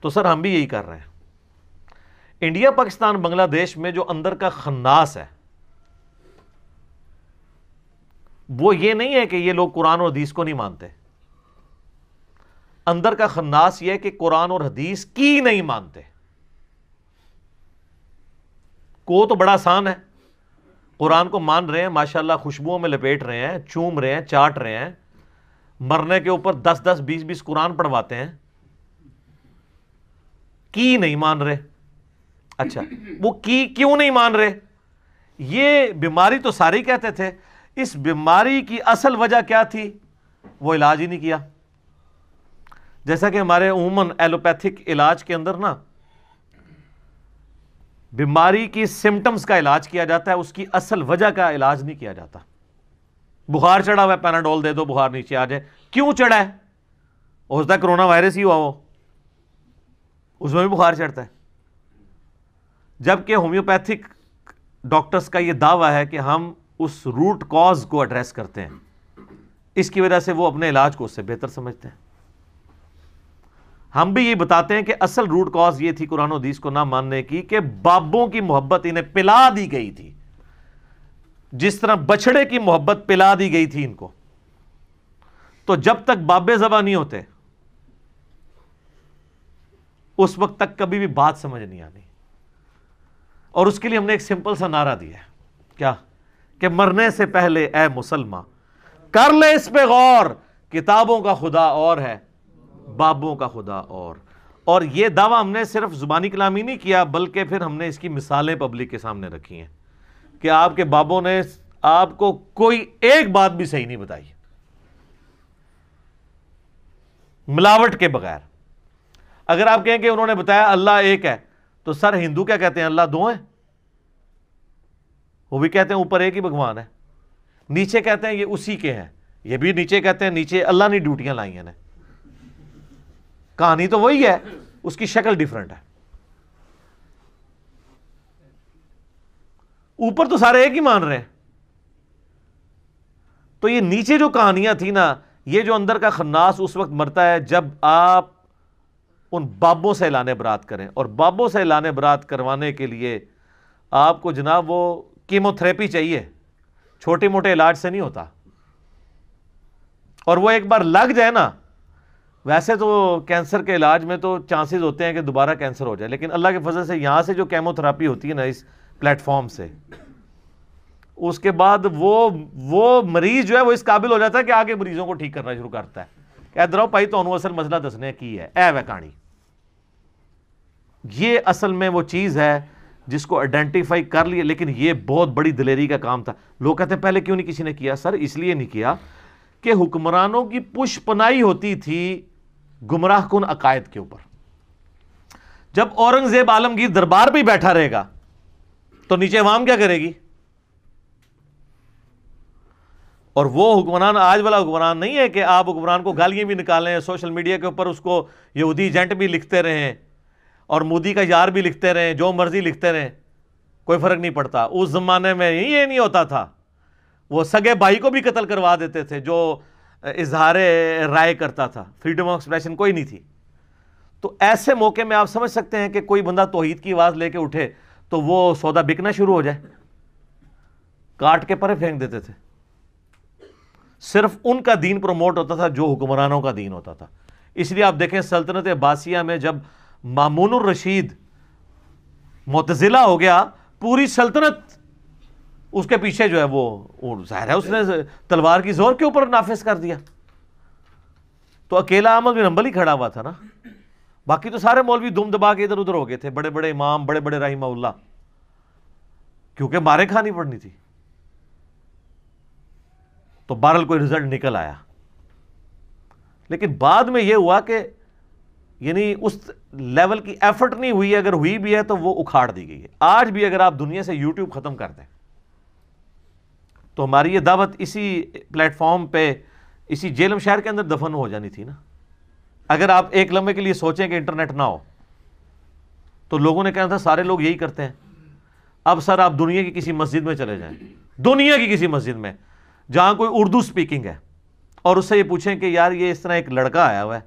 تو سر، ہم بھی یہی کر رہے ہیں۔ انڈیا، پاکستان، بنگلہ دیش میں جو اندر کا خناس ہے، وہ یہ نہیں ہے کہ یہ لوگ قرآن اور حدیث کو نہیں مانتے۔ اندر کا خناس یہ ہے کہ قرآن اور حدیث کی نہیں مانتے۔ کو تو بڑا آسان ہے۔ قرآن کو مان رہے ہیں، ماشاءاللہ خوشبوؤں میں لپیٹ رہے ہیں، چوم رہے ہیں، چاٹ رہے ہیں۔ مرنے کے اوپر دس دس بیس بیس قرآن پڑھواتے ہیں۔ کی نہیں مان رہے؟ اچھا وہ کی کیوں نہیں مان رہے؟ یہ بیماری تو ساری کہتے تھے، اس بیماری کی اصل وجہ کیا تھی؟ وہ علاج ہی نہیں کیا۔ جیسا کہ ہمارے عموماً ایلوپیتھک علاج کے اندر نا بیماری کی سمٹمز کا علاج کیا جاتا ہے، اس کی اصل وجہ کا علاج نہیں کیا جاتا۔ بخار چڑھا ہوا ہے پیناڈول دے دو، بخار نیچے آ جائے۔ کیوں چڑھا ہے؟ اس کا کرونا وائرس ہی ہوا وہ۔ اس میں بھی بخار چڑھتا ہے۔ جبکہ ہومیوپیتھک ڈاکٹرز کا یہ دعویٰ ہے کہ ہم اس روٹ کاز کو ایڈریس کرتے ہیں۔ اس کی وجہ سے وہ اپنے علاج کو اس سے بہتر سمجھتے ہیں۔ ہم بھی یہ بتاتے ہیں کہ اصل روٹ کاز یہ تھی قرآن و حدیث کو نہ ماننے کی کہ بابوں کی محبت انہیں پلا دی گئی تھی۔ جس طرح بچڑے کی محبت پلا دی گئی تھی ان کو۔ تو جب تک بابے زبا نہیں ہوتے، اس وقت تک کبھی بھی بات سمجھ نہیں آنی۔ اور اس کے لیے ہم نے ایک سمپل سا نعرہ دیا ہے۔ کیا؟ کہ مرنے سے پہلے اے مسلمان کر لے اس پہ غور، کتابوں کا خدا اور ہے۔ بابوں کا خدا اور۔ اور یہ دعویٰ ہم نے صرف زبانی کلامی نہیں کیا، بلکہ پھر ہم نے اس کی مثالیں پبلک کے سامنے رکھی ہیں کہ آپ کے بابوں نے آپ کو کوئی ایک بات بھی صحیح نہیں بتائی۔ ملاوٹ کے بغیر۔ اگر آپ کہیں کہ انہوں نے بتایا اللہ ایک ہے، تو سر ہندو کیا کہتے ہیں؟ اللہ دو ہیں۔ وہ بھی کہتے ہیں اوپر ایک ہی بھگوان ہے۔ نیچے کہتے ہیں یہ اسی کے ہیں۔ یہ بھی نیچے کہتے ہیں، نیچے اللہ نے ڈیوٹیاں لائی ہیں۔ کہانی تو وہی ہے، اس کی شکل ڈیفرنٹ ہے۔ اوپر تو سارے ایک ہی مان رہے ہیں۔ تو یہ نیچے جو کہانیاں تھیں نا، یہ جو اندر کا خناس اس وقت مرتا ہے جب آپ ان بابوں سے اعلان برات کریں۔ اور بابوں سے اعلان برات کروانے کے لیے آپ کو جناب وہ کیمو تھراپی چاہیے۔ چھوٹے موٹے علاج سے نہیں ہوتا۔ اور وہ ایک بار لگ جائے نا ویسے تو کینسر کے علاج میں تو چانسز ہوتے ہیں کہ دوبارہ کینسر ہو جائے، لیکن اللہ کے فضل سے یہاں سے جو کیمو تھراپی ہوتی ہے نا، اس پلیٹ فارم سے، اس کے بعد وہ وہ مریض جو ہے، وہ اس قابل ہو جاتا ہے کہ آگے مریضوں کو ٹھیک کرنا شروع کرتا ہے۔ کہ ادھر پائی تو اصل مسئلہ دسنے کی ہے۔ اے کہانی، یہ اصل میں وہ چیز ہے جس کو آئیڈینٹیفائی کر لیے، لیکن یہ بہت بڑی دلیری کا کام تھا۔ لوگ کہتے ہیں، پہلے کیوں نہیں کسی نے کیا؟ سر، اس لیے نہیں کیا کہ حکمرانوں کی پش پنائی ہوتی تھی گمراہ کن عقائد کے اوپر۔ جب اورنگزیب عالمگیر دربار پہ بیٹھا رہے گا، تو نیچے عوام کیا کرے گی؟ اور وہ حکمران، آج والا حکمران نہیں ہے کہ آپ حکمران کو گالیاں بھی نکالیں سوشل میڈیا کے اوپر اس کو یہودی ایجنٹ بھی لکھتے رہیں اور مودی کا یار بھی لکھتے رہیں جو مرضی لکھتے رہیں کوئی فرق نہیں پڑتا۔ اس زمانے میں یہ نہیں ہوتا تھا، وہ سگے بھائی کو بھی قتل کروا دیتے تھے، جو اظہار رائے کرتا تھا فریڈم آف ایکسپریشن کوئی نہیں تھی۔ تو ایسے موقع میں آپ سمجھ سکتے ہیں کہ کوئی بندہ توحید کی آواز لے کے اٹھے تو وہ سودا بکنا شروع ہو جائے۔ کاٹ کے پرے پھینک دیتے تھے۔ صرف ان کا دین پروموٹ ہوتا تھا جو حکمرانوں کا دین ہوتا تھا۔ اس لیے آپ دیکھیں سلطنت عباسیہ میں جب مامون الرشید متضلہ ہو گیا، پوری سلطنت اس کے پیچھے جو ہے وہ ظاہر ہے اس نے تلوار کی زور کے اوپر نافذ کر دیا۔ تو اکیلا احمد بن امبل ہی کھڑا ہوا تھا نا۔ باقی تو سارے مولوی دم دبا کے ادھر ادھر ہو گئے تھے، بڑے بڑے امام، بڑے بڑے رحمہ اللہ۔ کیونکہ مارے کھانی پڑنی تھی۔ تو بہرحال کوئی رزلٹ نکل آیا۔ لیکن بعد میں یہ ہوا کہ یعنی اس لیول کی ایفرٹ نہیں ہوئی، اگر ہوئی بھی ہے تو وہ اکھاڑ دی گئی ہے۔ آج بھی اگر آپ دنیا سے یوٹیوب ختم کر دیں۔ تو ہماری یہ دعوت اسی پلیٹ فارم پہ، اسی جیلم شہر کے اندر دفن ہو جانی تھی نا۔ اگر آپ ایک لمحے کے لیے سوچیں کہ انٹرنیٹ نہ ہو، تو لوگوں نے کہا تھا سارے لوگ یہی کرتے ہیں۔ اب سر، آپ دنیا کی کسی مسجد میں چلے جائیں۔ دنیا کی کسی مسجد میں، جہاں کوئی اردو سپیکنگ ہے۔ اور اس سے یہ پوچھیں کہ یار، یہ اس طرح ایک لڑکا آیا ہوا ہے۔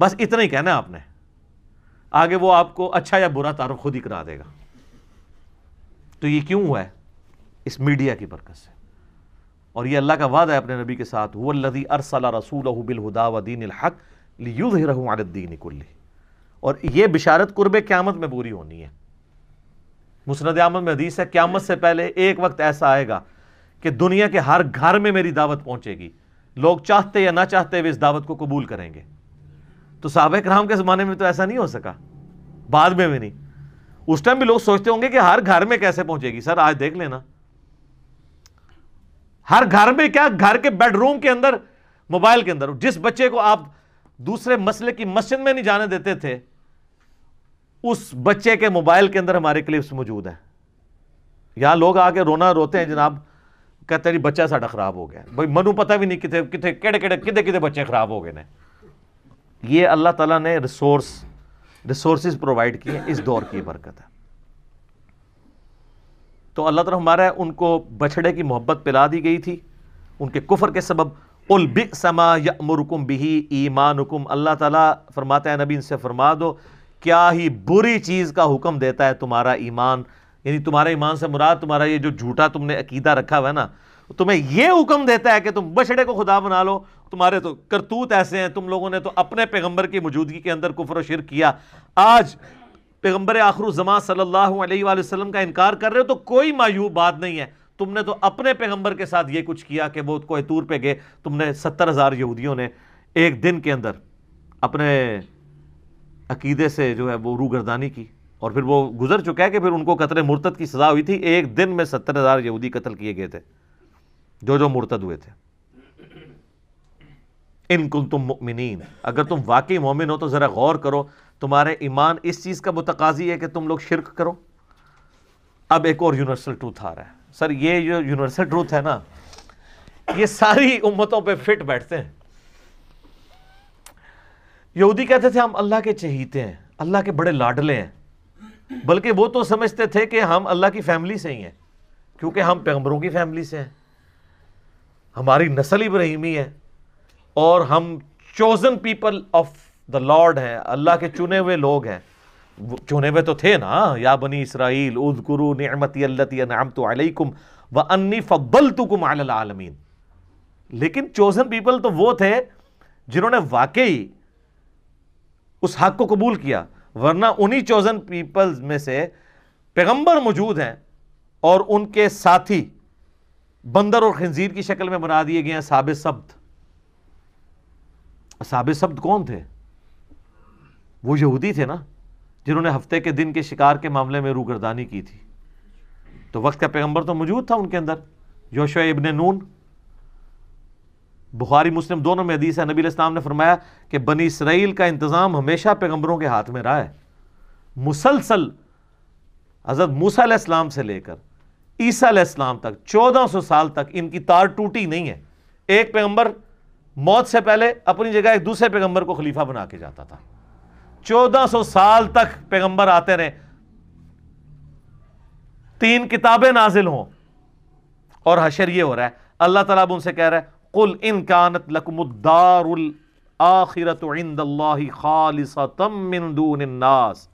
بس اتنا ہی کہنا ہے آپ نے۔ آگے وہ آپ کو اچھا یا برا تعارف خود ہی کرا دے گا۔ تو یہ کیوں ہوا ہے؟ اس میڈیا کی برکت سے۔ اور یہ اللہ کا وعدہ ہے اپنے نبی کے ساتھ وہ الذی ارسل رسولہ بالہدا ودین الحق لیظہرہ علی الدین کلہ اور یہ بشارت قرب قیامت میں پوری ہونی ہے۔ مسند احمد میں حدیث ہے، قیامت سے پہلے ایک وقت ایسا آئے گا کہ دنیا کے ہر گھر میں میری دعوت پہنچے گی۔ لوگ چاہتے یا نہ چاہتے ہوئے اس دعوت کو قبول کریں گے۔ تو صحابہ کرام کے زمانے میں تو ایسا نہیں ہو سکا۔ بعد میں بھی نہیں۔ اس ٹائم بھی لوگ سوچتے ہوں گے کہ ہر گھر میں کیسے پہنچے گی۔ سر، آج دیکھ لینا۔ ہر گھر میں کیا گھر کے بیڈ روم کے اندر موبائل کے اندر جس بچے کو آپ دوسرے مسئلے کی مسجد میں نہیں جانے دیتے تھے، اس بچے کے موبائل کے اندر ہمارے کلپس موجود ہیں۔ یہاں لوگ آ کے رونا روتے ہیں، جناب، کہتے ہیں جی بچہ ساڈا خراب ہو گیا۔ بھائی، منو پتہ بھی نہیں کتنے کتنے کہڑے کہڑے کتنے کتنے بچے خراب ہو گئے نے۔ یہ اللہ تعالیٰ نے ریسورس ریسورسز پرووائڈ کیے، اس دور کی برکت ہے۔ تو اللہ تعالیٰ ہمارا ان کو بچڑے کی محبت پلا دی گئی تھی۔ ان کے کفر کے سبب البما یامرکم بھی ایمانکم۔ اللہ تعالیٰ فرماتا ہے، نبی ان سے فرما دو، کیا ہی بری چیز کا حکم دیتا ہے تمہارا ایمان؟ یعنی تمہارا ایمان سے مراد تمہارا یہ جو جھوٹا تم نے عقیدہ رکھا ہوا ہے نا تمہیں یہ حکم دیتا ہے کہ تم بچڑے کو خدا بنا لو۔ تمہارے تو کرتوت ایسے ہیں، تم لوگوں نے تو اپنے پیغمبر کی موجودگی کے اندر کفر و شرک کیا۔ آج پیغمبر آخر الزمان صلی اللہ علیہ وآلہ وسلم کا انکار کر رہے ہو تو کوئی مایوب بات نہیں ہے۔ تم نے تو اپنے پیغمبر کے ساتھ یہ کچھ کیا کہ وہ کوئی طور پہ گئے۔ تم نے ستر ہزار یہودیوں نے ایک دن کے اندر اپنے عقیدے سے جو ہے وہ روگردانی کی اور پھر وہ گزر چکا ہے کہ پھر ان کو قتل مرتد کی سزا ہوئی تھی۔ ایک دن میں ستر ہزار یہودی قتل کیے گئے تھے۔ جو جو مرتد ہوئے تھے۔ ان کل تم مؤمنین۔ اگر تم واقعی مومن ہو تو ذرا غور کرو۔ تمہارے ایمان اس چیز کا متقاضی ہے کہ تم لوگ شرک کرو۔ اب ایک اور یونیورسل ٹروتھ آ رہا ہے۔ سر، یہ جو یونیورسل ٹروتھ ہے نا، یہ ساری امتوں پہ فٹ بیٹھتے ہیں۔ یہودی کہتے تھے، ہم اللہ کے چہیتے ہیں، اللہ کے بڑے لاڈلے ہیں۔ بلکہ وہ تو سمجھتے تھے کہ ہم اللہ کی فیملی سے ہی ہیں، کیونکہ ہم پیغمبروں کی فیملی سے ہیں۔ ہماری نسل ابراہیمی ہے اور ہم chosen people of the lord ہیں اللہ کے چنے ہوئے لوگ ہیں۔ چنے ہوئے تو تھے نا۔ یا بنی اسرائیل، اذکرو نعمتی اللتی انعمت علیکم وانی فضلتکم علی العالمین۔ لیکن چوزن پیپل تو وہ تھے جنہوں نے واقعی اس حق کو قبول کیا۔ ورنہ انہی چوزن پیپلز میں سے پیغمبر موجود ہیں اور ان کے ساتھی بندر اور خنزیر کی شکل میں بنا دیے گئے ہیں ساب سبد ساب سبد کون تھے؟ وہ یہودی تھے نا، جنہوں نے ہفتے کے دن کے شکار کے معاملے میں روگردانی کی تھی۔ تو وقت کا پیغمبر تو موجود تھا ان کے اندر یوشو ابن نون۔ بخاری، مسلم دونوں میں حدیث ہے، نبی علیہ السلام نے فرمایا کہ بنی اسرائیل کا انتظام ہمیشہ پیغمبروں کے ہاتھ میں رہا ہے۔ مسلسل حضرت موسیٰ علیہ السلام سے لے کر عیسیٰ علیہ السلام تک، چودہ سو سال تک ان کی تار ٹوٹی نہیں ہے۔ ایک پیغمبر موت سے پہلے اپنی جگہ ایک دوسرے پیغمبر کو خلیفہ بنا کے جاتا تھا۔ چودہ سو سال تک پیغمبر آتے رہے۔ تین کتابیں نازل ہوں۔ اور حشر یہ ہو رہا ہے، اللہ تعالیٰ اب ان سے کہہ رہا ہے، قل ان کانت لکم الدار الاخرت عند اللہ خالصتا من دون الناس۔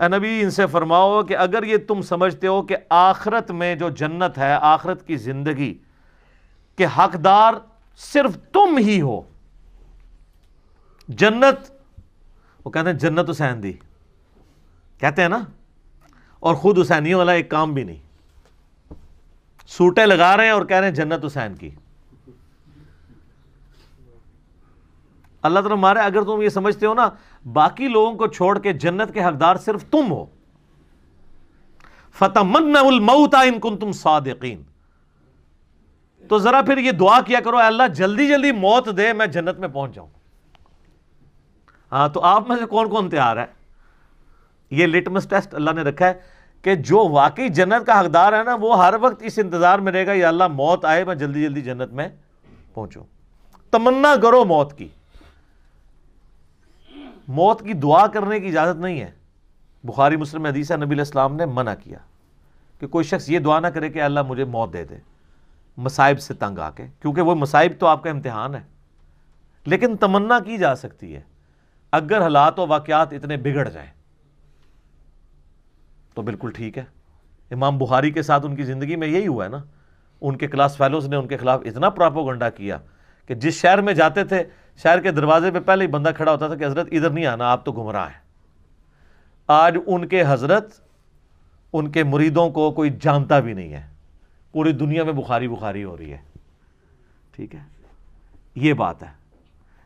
اے نبی، ان سے فرماؤ کہ اگر یہ تم سمجھتے ہو کہ آخرت میں جو جنت ہے، آخرت کی زندگی، کہ حقدار صرف تم ہی ہو۔ جنت وہ کہتے ہیں جنت حسین دی۔ کہتے ہیں نا؟ اور خود حسینیوں والا ایک کام بھی نہیں۔ سوٹے لگا رہے ہیں اور کہہ رہے ہیں جنت حسین کی۔ اللہ تعالیٰ مارے اگر تم یہ سمجھتے ہو نا، باقی لوگوں کو چھوڑ کے جنت کے حقدار صرف تم ہو۔ فتح الموت ان کن تم صادقین تو ذرا پھر یہ دعا کیا کرو، اے اللہ، جلدی جلدی موت دے، میں جنت میں پہنچ جاؤں۔ ہاں تو آپ میں سے کون کون تیار ہے؟ یہ لٹمس ٹیسٹ اللہ نے رکھا ہے کہ جو واقعی جنت کا حقدار ہے نا، وہ ہر وقت اس انتظار میں رہے گا، یا اللہ موت آئے، میں جلدی جلدی جنت میں پہنچوں۔ تمنا کرو موت کی۔ موت کی دعا کرنے کی اجازت نہیں ہے۔ بخاری، مسلم حدیث نبی علیہ السلام نے منع کیا کہ کوئی شخص یہ دعا نہ کرے کہ اللہ مجھے موت دے دے، مصائب سے تنگ آ کے، کیونکہ وہ مصائب تو آپ کا امتحان ہے۔ لیکن تمنا کی جا سکتی ہے۔ اگر حالات و واقعات اتنے بگڑ جائیں، تو بالکل ٹھیک ہے۔ امام بخاری کے ساتھ ان کی زندگی میں یہی ہوا ہے نا۔ ان کے کلاس فیلوز نے ان کے خلاف اتنا پراپوگنڈا کیا کہ جس شہر میں جاتے تھے، شہر کے دروازے پہ پہلے ہی بندہ کھڑا ہوتا تھا کہ حضرت ادھر نہیں آنا، آپ تو گمراہ ہیں۔ آج ان کے حضرت، ان کے مریدوں کو کوئی جانتا بھی نہیں ہے۔ پوری دنیا میں بخاری بخاری ہو رہی ہے۔ ٹھیک ہے؟ یہ بات ہے۔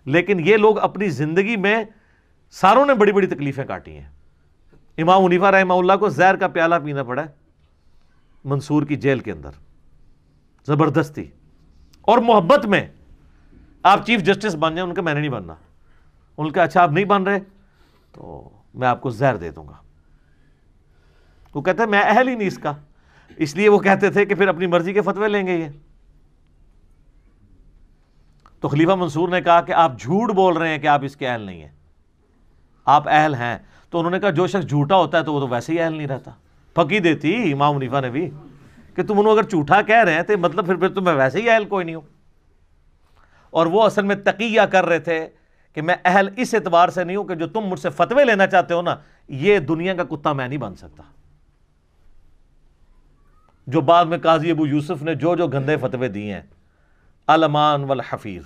لیکن یہ لوگ اپنی زندگی میں ساروں نے بڑی بڑی تکلیفیں کاٹی ہیں۔ امام منیفہ رحمہ اللہ کو زہر کا پیالہ پینا پڑا ہے منصور کی جیل کے اندر۔ زبردستی۔ اور محبت میں آپ چیف جسٹس بن جائیں، ان کا میں نے نہیں بننا۔ ان کا اچھا آپ نہیں بن رہے، تو میں آپ کو زہر دے دوں گا۔ وہ کہتے ہیں میں اہل ہی نہیں اس کا۔ اس لیے وہ کہتے تھے کہ پھر اپنی مرضی کے فتوے لیں گے یہ۔ تو خلیفہ منصور نے کہا کہ آپ جھوٹ بول رہے ہیں کہ آپ اس کے اہل نہیں ہیں۔ آپ اہل ہیں، تو انہوں نے کہا جو شخص جھوٹا ہوتا ہے تو وہ تو ویسے ہی اہل نہیں رہتا۔ پکی دیتی امام منیفا نے بھی کہ تم انہوں اگر جھوٹا کہہ رہے ہیں تو مطلب پھر پھر تو میں ویسے ہی اہل کوئی نہیں ہوں۔ اور وہ اصل میں تقیہ کر رہے تھے کہ میں اہل اس اعتبار سے نہیں ہوں کہ جو تم مجھ سے فتوے لینا چاہتے ہو نا، یہ دنیا کا کتا میں نہیں بن سکتا۔ جو بعد میں قاضی ابو یوسف نے جو جو گندے فتوے دیے ہیں علمان والحفیظ،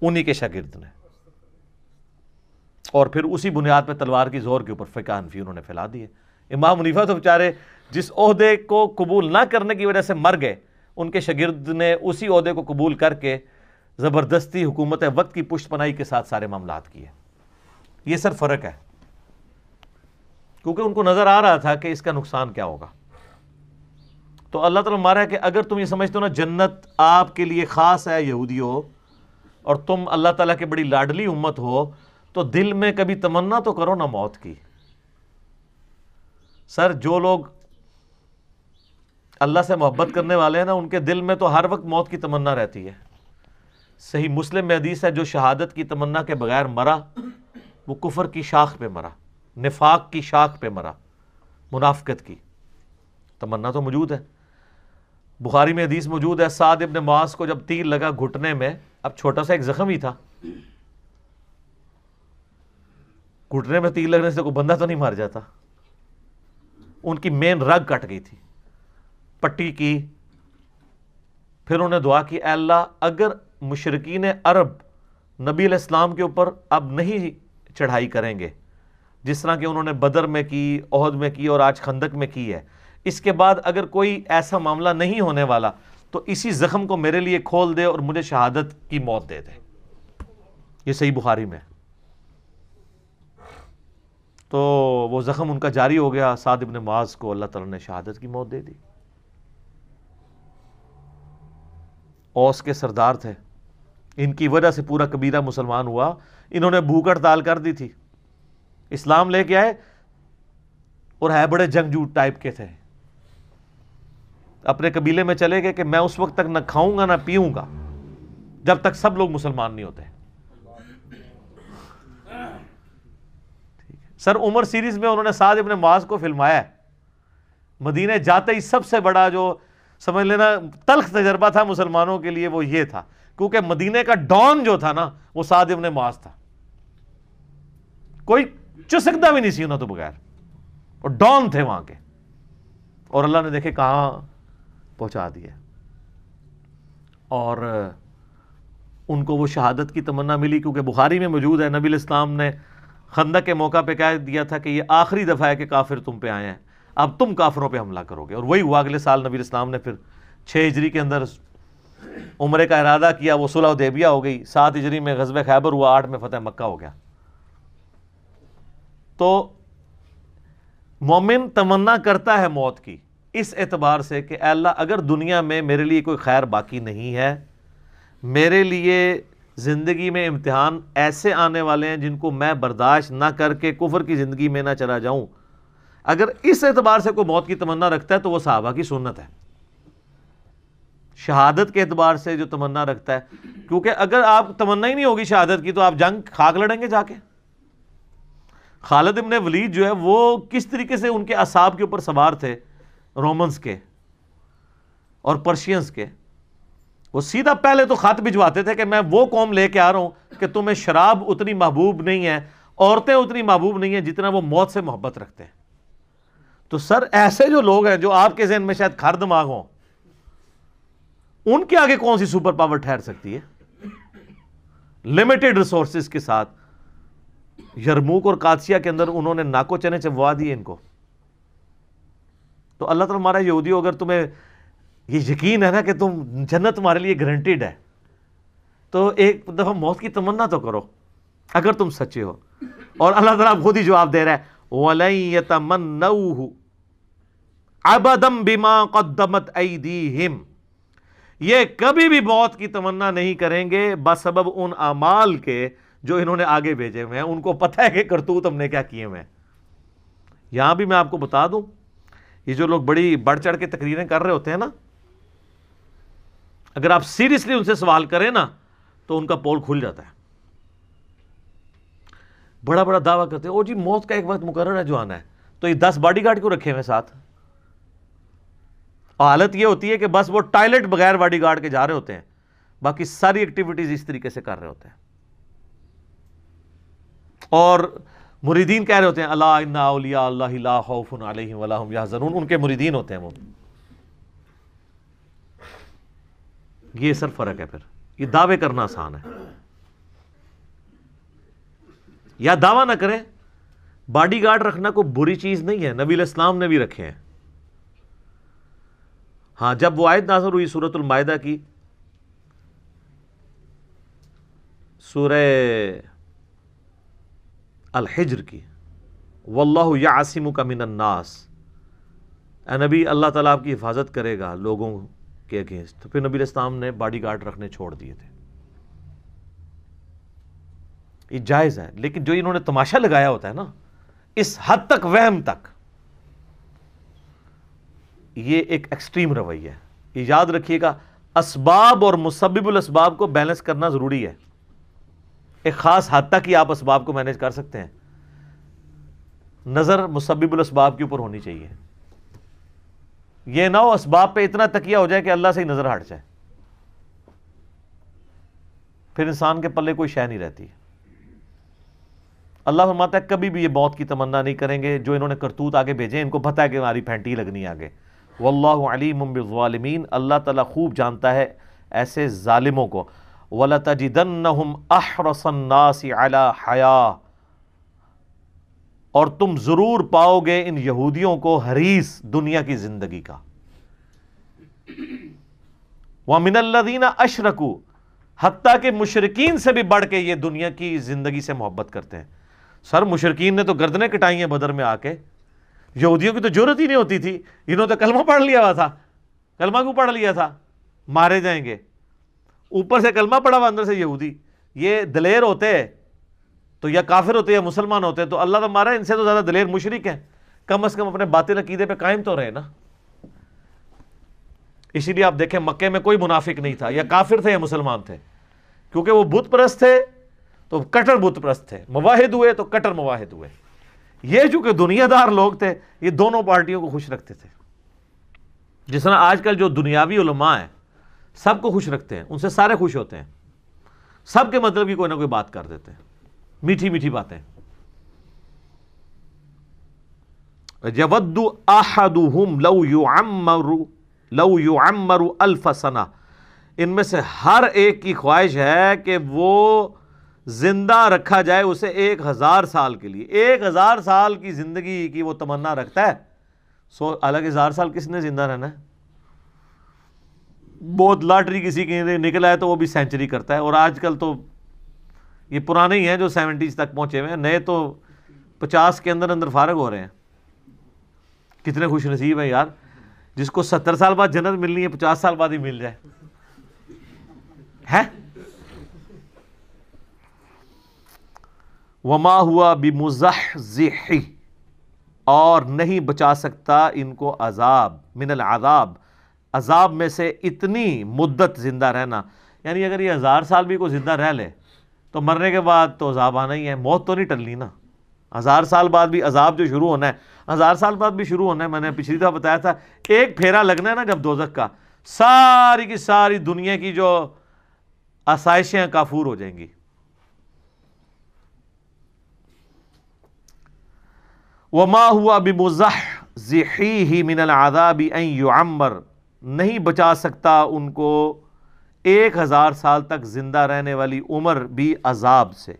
انہی کے شاگرد نے۔ اور پھر اسی بنیاد پہ تلوار کی زور کے اوپر فقہ انفی انہوں نے پھیلا دیے۔ امام منیفہ تو بیچارے جس عہدے کو قبول نہ کرنے کی وجہ سے مر گئے، ان کے شاگرد نے اسی عہدے کو قبول کر کے زبردستی حکومت وقت کی پشت پناہی کے ساتھ سارے معاملات کیے۔ یہ سر فرق ہے۔ کیونکہ ان کو نظر آ رہا تھا کہ اس کا نقصان کیا ہوگا۔ تو اللہ تعالیٰ مارا ہے کہ اگر تم یہ سمجھتے ہو نا، جنت آپ کے لیے خاص ہے یہودی ہو اور تم اللہ تعالیٰ کے بڑی لاڈلی امت ہو تو دل میں کبھی تمنا تو کرو نا موت کی۔ سر، جو لوگ اللہ سے محبت کرنے والے ہیں نا، ان کے دل میں تو ہر وقت موت کی تمنا رہتی ہے۔ صحیح مسلم میں حدیث ہے، جو شہادت کی تمنا کے بغیر مرا، وہ کفر کی شاخ پہ مرا، نفاق کی شاخ پہ مرا، منافقت کی۔ تمنا تو موجود ہے۔ بخاری میں حدیث موجود ہے، سعد ابن معاذ کو جب تیر لگا گھٹنے میں، اب چھوٹا سا ایک زخم ہی تھا۔ گھٹنے میں تیر لگنے سے کوئی بندہ تو نہیں مار جاتا۔ ان کی مین رگ کٹ گئی تھی۔ پٹی کی۔ پھر انہوں نے دعا کی، اے اللہ، اگر مشرقین عرب نبی علیہ السلام کے اوپر اب نہیں چڑھائی کریں گے، جس طرح کہ انہوں نے بدر میں کی، عہد میں کی اور آج خندق میں کی ہے، اس کے بعد اگر کوئی ایسا معاملہ نہیں ہونے والا، تو اسی زخم کو میرے لیے کھول دے اور مجھے شہادت کی موت دے دے۔ یہ صحیح بخاری میں۔ تو وہ زخم ان کا جاری ہو گیا سعد ابن معاذ کو اللہ تعالیٰ نے شہادت کی موت دے دی۔ اوس کے سردار تھے۔ ان کی وجہ سے پورا کبیرہ مسلمان ہوا۔ انہوں نے بھوک ہڑتال کر دی تھی۔ اسلام لے کے آئے اور ہے بڑے جنگجو ٹائپ کے تھے۔ اپنے قبیلے میں چلے گئے کہ میں اس وقت تک نہ کھاؤں گا، نہ پیوں گا۔ جب تک سب لوگ مسلمان نہیں ہوتے۔ سر عمر سیریز میں انہوں نے سعد ابن معاذ کو فلمایا ہے۔ مدینہ جاتے ہی سب سے بڑا جو سمجھ لینا تلخ تجربہ تھا مسلمانوں کے لیے وہ یہ تھا۔ کیونکہ مدینہ کا ڈان جو تھا نا، وہ سعد ابن معاذ تھا۔ کوئی چسکتا بھی نہیں سی انہوں تو بغیر۔ اور ڈان تھے وہاں کے۔ اور اللہ نے دیکھے کہاں پہنچا دیا۔ اور ان کو وہ شہادت کی تمنا ملی کیونکہ بخاری میں موجود ہے۔ نبی الاسلام نے خندق کے موقع پہ کہہ دیا تھا کہ یہ آخری دفعہ ہے کہ کافر تم پہ آئے ہیں۔ اب تم کافروں پہ حملہ کرو گے۔ اور وہی ہوا، اگلے سال نبی الاسلام نے پھر چھ ہجری کے اندر عمرے کا ارادہ کیا، وہ صلح دیبیہ ہو گئی۔ سات ہجری میں غزب خیبر ہوا، آٹھ میں فتح مکہ ہو گیا۔ تو مومن تمنا کرتا ہے موت کی، اس اعتبار سے کہ اے اللہ، اگر دنیا میں میرے لیے کوئی خیر باقی نہیں ہے، میرے لیے زندگی میں امتحان ایسے آنے والے ہیں جن کو میں برداشت نہ کر کے کفر کی زندگی میں نہ چلا جاؤں۔ اگر اس اعتبار سے کوئی موت کی تمنا رکھتا ہے تو وہ صحابہ کی سنت ہے۔ شہادت کے اعتبار سے جو تمنا رکھتا ہے، کیونکہ اگر آپ تمنا ہی نہیں ہوگی شہادت کی تو آپ جنگ خاک لڑیں گے جا کے۔ خالد ابن ولید جو ہے، وہ کس طریقے سے ان کے اصاب کے اوپر سوار تھے؟ رومنز کے اور پرشینز کے۔ وہ سیدھا پہلے تو خط بھجواتے تھے کہ میں وہ قوم لے کے آ رہا ہوں کہ تمہیں شراب اتنی محبوب نہیں ہے، عورتیں اتنی محبوب نہیں ہیں جتنا وہ موت سے محبت رکھتے ہیں۔ تو سر، ایسے جو لوگ ہیں جو آپ کے ذہن میں شاید کھر دماغ ہوں، ان کے آگے کون سی سپر پاور ٹھہر سکتی ہے؟ لمیٹڈ ریسورسز کے ساتھ۔ یرموک اور قادسیہ کے اندر انہوں نے ناکو چنے چبوا دیے ان کو۔ تو اللہ تعالیٰ ہمارا یہودی اگر تمہیں یہ یقین ہے نا کہ تم جنت تمہارے لیے گارنٹیڈ ہے۔ تو ایک دفعہ موت کی تمنا تو کرو، اگر تم سچے ہو۔ اور اللہ تعالیٰ خود ہی جواب دے رہا ہے، وَلَن ابدم بیما قدمت ایدیہم یہ کبھی بھی موت کی تمنا نہیں کریں گے، بسبب ان اعمال کے جو انہوں نے آگے بھیجے ہوئے ہیں۔ ان کو پتہ ہے کہ کرتوت ہم نے کیا کیے ہوئے ہیں۔ یہاں بھی میں آپ کو بتا دوں، یہ جو لوگ بڑی بڑھ چڑھ کے تقریریں کر رہے ہوتے ہیں نا اگر آپ سیریسلی ان سے سوال کریں نا، تو ان کا پول کھل جاتا ہے۔ بڑا بڑا دعویٰ کرتے ہیں، او جی موت کا ایک وقت مقرر ہے جو آنا ہے۔ تو یہ دس باڈی گارڈ کو رکھے ہوئے ساتھ؟ حالت یہ ہوتی ہے کہ بس وہ ٹائلٹ بغیر باڈی گارڈ کے جا رہے ہوتے ہیں۔ باقی ساری ایکٹیویٹیز اس طریقے سے کر رہے ہوتے ہیں۔ اور مریدین کہہ رہے ہوتے ہیں، اللہ اولیاء اللہ لا خوف علیہم ولا هم یحزنون ان کے مریدین ہوتے ہیں وہ۔ یہ سر فرق ہے پھر۔ یہ دعوے کرنا آسان ہے۔ یا دعویٰ نہ کریں، باڈی گارڈ رکھنا کوئی بری چیز نہیں ہے، نبی الاسلام نے بھی رکھے ہیں۔ ہاں جب وہ آیت نازر ہوئی سورت المائدہ کی، سورہ الحجر کی، واللہ یعصم کا من الناس۔ اے نبی، اللہ تعالیٰ آپ کی حفاظت کرے گا لوگوں کے اگینسٹ تو پھر نبی الاسلام نے باڈی گارڈ رکھنے چھوڑ دیے تھے۔ یہ جائز ہے، لیکن جو انہوں نے تماشا لگایا ہوتا ہے نا، اس حد تک، وہم تک، یہ ایک ایکسٹریم روی ہے۔ یہ یاد رکھیے گا، اسباب اور مسبب الاسباب کو بیلنس کرنا ضروری ہے۔ ایک خاص حد تک ہی آپ اسباب کو مینج کر سکتے ہیں۔ نظر مسبب الاسباب کے اوپر ہونی چاہیے۔ یہ نہ ہو اسباب پہ اتنا تکیہ ہو جائے کہ اللہ سے ہی نظر ہٹ جائے۔ پھر انسان کے پلے کوئی شے نہیں رہتی۔ اللہ فرماتا ہے، کبھی بھی یہ موت کی تمنا نہیں کریں گے۔ جو انہوں نے کرتوت آگے بھیجے، ان کو پتہ ہے کہ ہماری پھینٹی لگنی آگے۔ واللہ علیم بالظالمین۔ اللہ تعالیٰ خوب جانتا ہے ایسے ظالموں کو۔ وَلَتَجِدَنَّهُمْ أَحْرَصَ النَّاسِ عَلَى حَيَا اور تم ضرور پاؤ گے ان یہودیوں کو حریص دنیا کی زندگی کا۔ وَمِنَ الَّذِينَ أَشْرَكُوا حتیٰ کہ مشرقین سے بھی بڑھ کے یہ دنیا کی زندگی سے محبت کرتے ہیں۔ سر مشرقین نے تو گردنیں کٹائی ہیں بدر میں آ کے۔ یہودیوں کی تو ضرورت ہی نہیں ہوتی تھی۔ انہوں نے کلمہ پڑھ لیا ہوا تھا۔ کلمہ کو پڑھ لیا تھا؟ مارے جائیں گے۔ اوپر سے کلمہ پڑھا ہوا، اندر سے یہودی۔ یہ دلیر ہوتے تو یا کافر ہوتے یا مسلمان ہوتے تو اللہ تو مارا ان سے تو زیادہ دلیر مشرق ہیں کم از کم اپنے باطل عقیدے پہ قائم تو رہے نا۔ اسی لیے آپ دیکھیں مکے میں کوئی منافق نہیں تھا، یا کافر تھے یا مسلمان تھے۔ کیونکہ وہ بت پرست تھے تو کٹر بت پرست تھے۔ مواحد ہوئے تو کٹر مواحد ہوئے۔ یہ چونکہ دنیا دار لوگ تھے، یہ دونوں پارٹیوں کو خوش رکھتے تھے۔ جس طرح آج کل جو دنیاوی علماء ہیں، سب کو خوش رکھتے ہیں، ان سے سارے خوش ہوتے ہیں۔ سب کے مطلب کی کوئی نہ کوئی بات کر دیتے ہیں۔ میٹھی میٹھی باتیں۔ لو الف سنہ۔ ان میں سے ہر ایک کی خواہش ہے کہ وہ زندہ رکھا جائے اسے ایک ہزار سال کے لیے۔ ایک ہزار سال کی زندگی کی وہ تمنا رکھتا ہے۔ سو الگ ہزار سال کس نے زندہ رہنا ہے؟ بہت لاٹری کسی کی نکلا ہے تو وہ بھی سینچری کرتا ہے۔ اور آج کل تو یہ پرانے ہی ہیں جو سیونٹیز تک پہنچے ہوئے ہیں۔ نئے تو پچاس کے اندر اندر فارغ ہو رہے ہیں۔ کتنے خوش نصیب ہیں یار۔ جس کو ستر سال بعد جنت ملنی ہے، پچاس سال بعد ہی مل جائے۔ ہے وما ہوا بمزحزحی اور نہیں بچا سکتا ان کو عذاب، من العذاب۔ عذاب میں سے اتنی مدت زندہ رہنا۔ یعنی اگر یہ ہزار سال بھی کوئی زندہ رہ لے تو مرنے کے بعد تو عذاب آنا ہی ہے، موت تو نہیں ٹلنی نا۔ ہزار سال بعد بھی عذاب جو شروع ہونا ہے، ہزار سال بعد بھی شروع ہونا ہے، میں نے پچھلی دفعہ بتایا تھا، ایک پھیرا لگنا ہے نا جب دوزخ کا، ساری کی ساری دنیا کی جو آسائشیں کافور ہو جائیں گی۔ وما ہوا بمزح ذحیہ من العذاب ان یعمر نہیں بچا سکتا ان کو ایک ہزار سال تک زندہ رہنے والی عمر بھی عذاب سے۔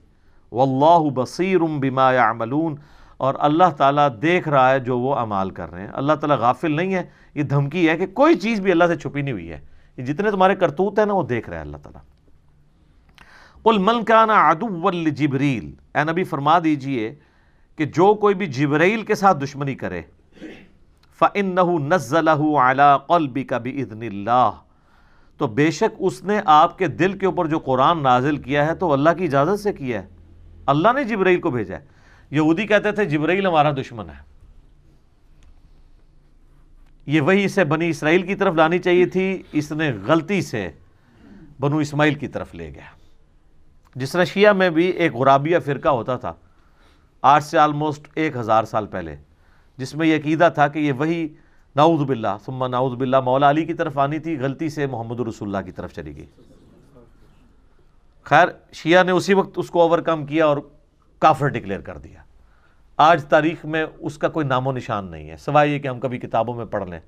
واللہ بصیر بما یعملون۔ اور اللہ تعالیٰ دیکھ رہا ہے جو وہ عمال کر رہے ہیں۔ اللہ تعالیٰ غافل نہیں ہے۔ یہ دھمکی ہے کہ کوئی چیز بھی اللہ سے چھپی نہیں ہوئی ہے۔ یہ جتنے تمہارے کرتوت ہیں نا، وہ دیکھ رہے ہیں اللہ تعالیٰ۔ قل من كان عدوا لجبریل۔ اے نبی، فرما دیجیے کہ جو کوئی بھی جبرائیل کے ساتھ دشمنی کرے، فَإِنَّهُ نَزَّلَهُ عَلَىٰ قَلْبِكَ بِإِذْنِ اللَّهِ۔ تو بے شک اس نے آپ کے دل کے اوپر جو قرآن نازل کیا ہے تو اللہ کی اجازت سے کیا ہے۔ اللہ نے جبرائیل کو بھیجا ہے۔ یہودی کہتے تھے، جبرائیل ہمارا دشمن ہے۔ یہ وہی اسے بنی اسرائیل کی طرف لانی چاہیے تھی۔ اس نے غلطی سے بنو اسماعیل کی طرف لے گیا۔ جس طرح شیعہ میں بھی ایک غرابیہ فرقہ ہوتا تھا، آج سے آلموسٹ ایک ہزار سال پہلے، جس میں یہ عقیدہ تھا کہ یہ وہی نعوذ باللہ، ثم نعوذ باللہ، مولا علی کی طرف آنی تھی، غلطی سے محمد رسول اللہ کی طرف چلی گئی۔ خیر، شیعہ نے اسی وقت اس کو اوورکم کیا اور کافر ڈکلیئر کر دیا۔ آج تاریخ میں اس کا کوئی نام و نشان نہیں ہے، سوائے یہ کہ ہم کبھی کتابوں میں پڑھ لیں۔